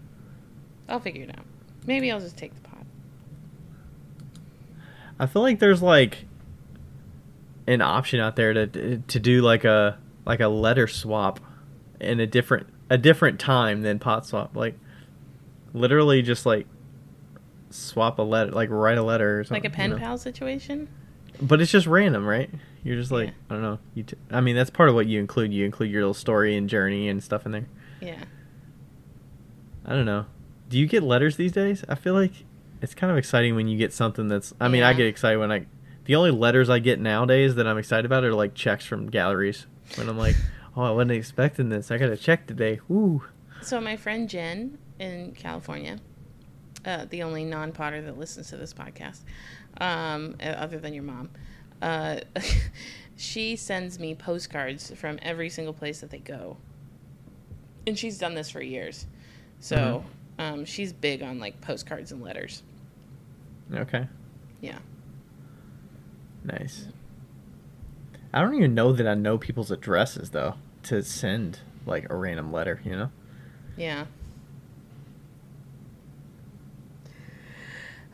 I'll figure it out. Maybe I'll just take the pot. I feel like there's like an option out there to to do like a like a letter swap in a different a different time than pot swap. Like literally just like swap a letter, like write a letter or something. Like a pen you know? pal situation? But it's just random, right? You're just like Yeah. I don't know. You t- I mean that's part of what you include. You include your little story and journey and stuff in there. Yeah. I don't know. Do you get letters these days? I feel like it's kind of exciting when you get something that's. I mean, I get excited when I. The only letters I get nowadays that I'm excited about are like checks from galleries. When I'm like, oh, I wasn't expecting this. I got a check today. Woo. So my friend Jen in California, uh, the only non-potter that listens to this podcast, um, uh, other than your mom, uh, she sends me postcards from every single place that they go, and she's done this for years. So um, she's big on like postcards and letters. Okay. Yeah. Nice. I don't even know that I know people's addresses though to send like a random letter. You know. Yeah.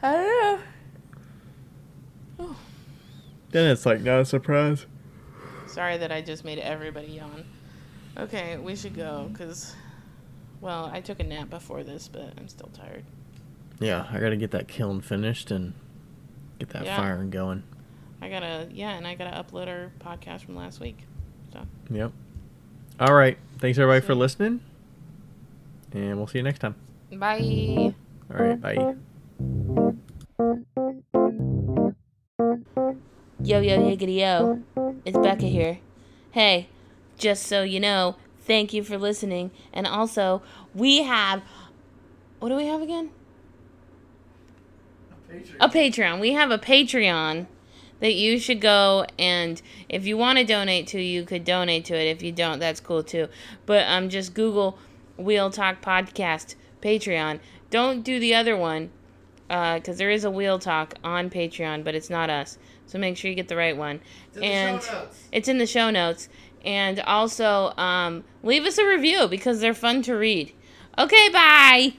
I don't know. Oh, Then it's like not a surprise. sorry that I just made everybody yawn. Okay, we should go because, well, I took a nap before this, but I'm still tired. Yeah, I gotta get that kiln finished and get that Yeah. firing going. I gotta, yeah, and I gotta upload our podcast from last week. So, Yep. All right. Thanks everybody for listening, and we'll see you next time. bye. All right. Bye. Yo, yo, higgity, yo. It's Becca here. Hey, just so you know, thank you for listening. And also, we have. What do we have again? A Patreon. We have a Patreon that you should go and if you want to donate to, you could donate to it. If you don't, that's cool too. But um, just Google Wheel Talk Podcast Patreon. Don't do the other one because there is a Wheel Talk on Patreon, but it's not us. So make sure you get the right one. and it's in the show notes. And also um, leave us a review because they're fun to read. Okay, bye.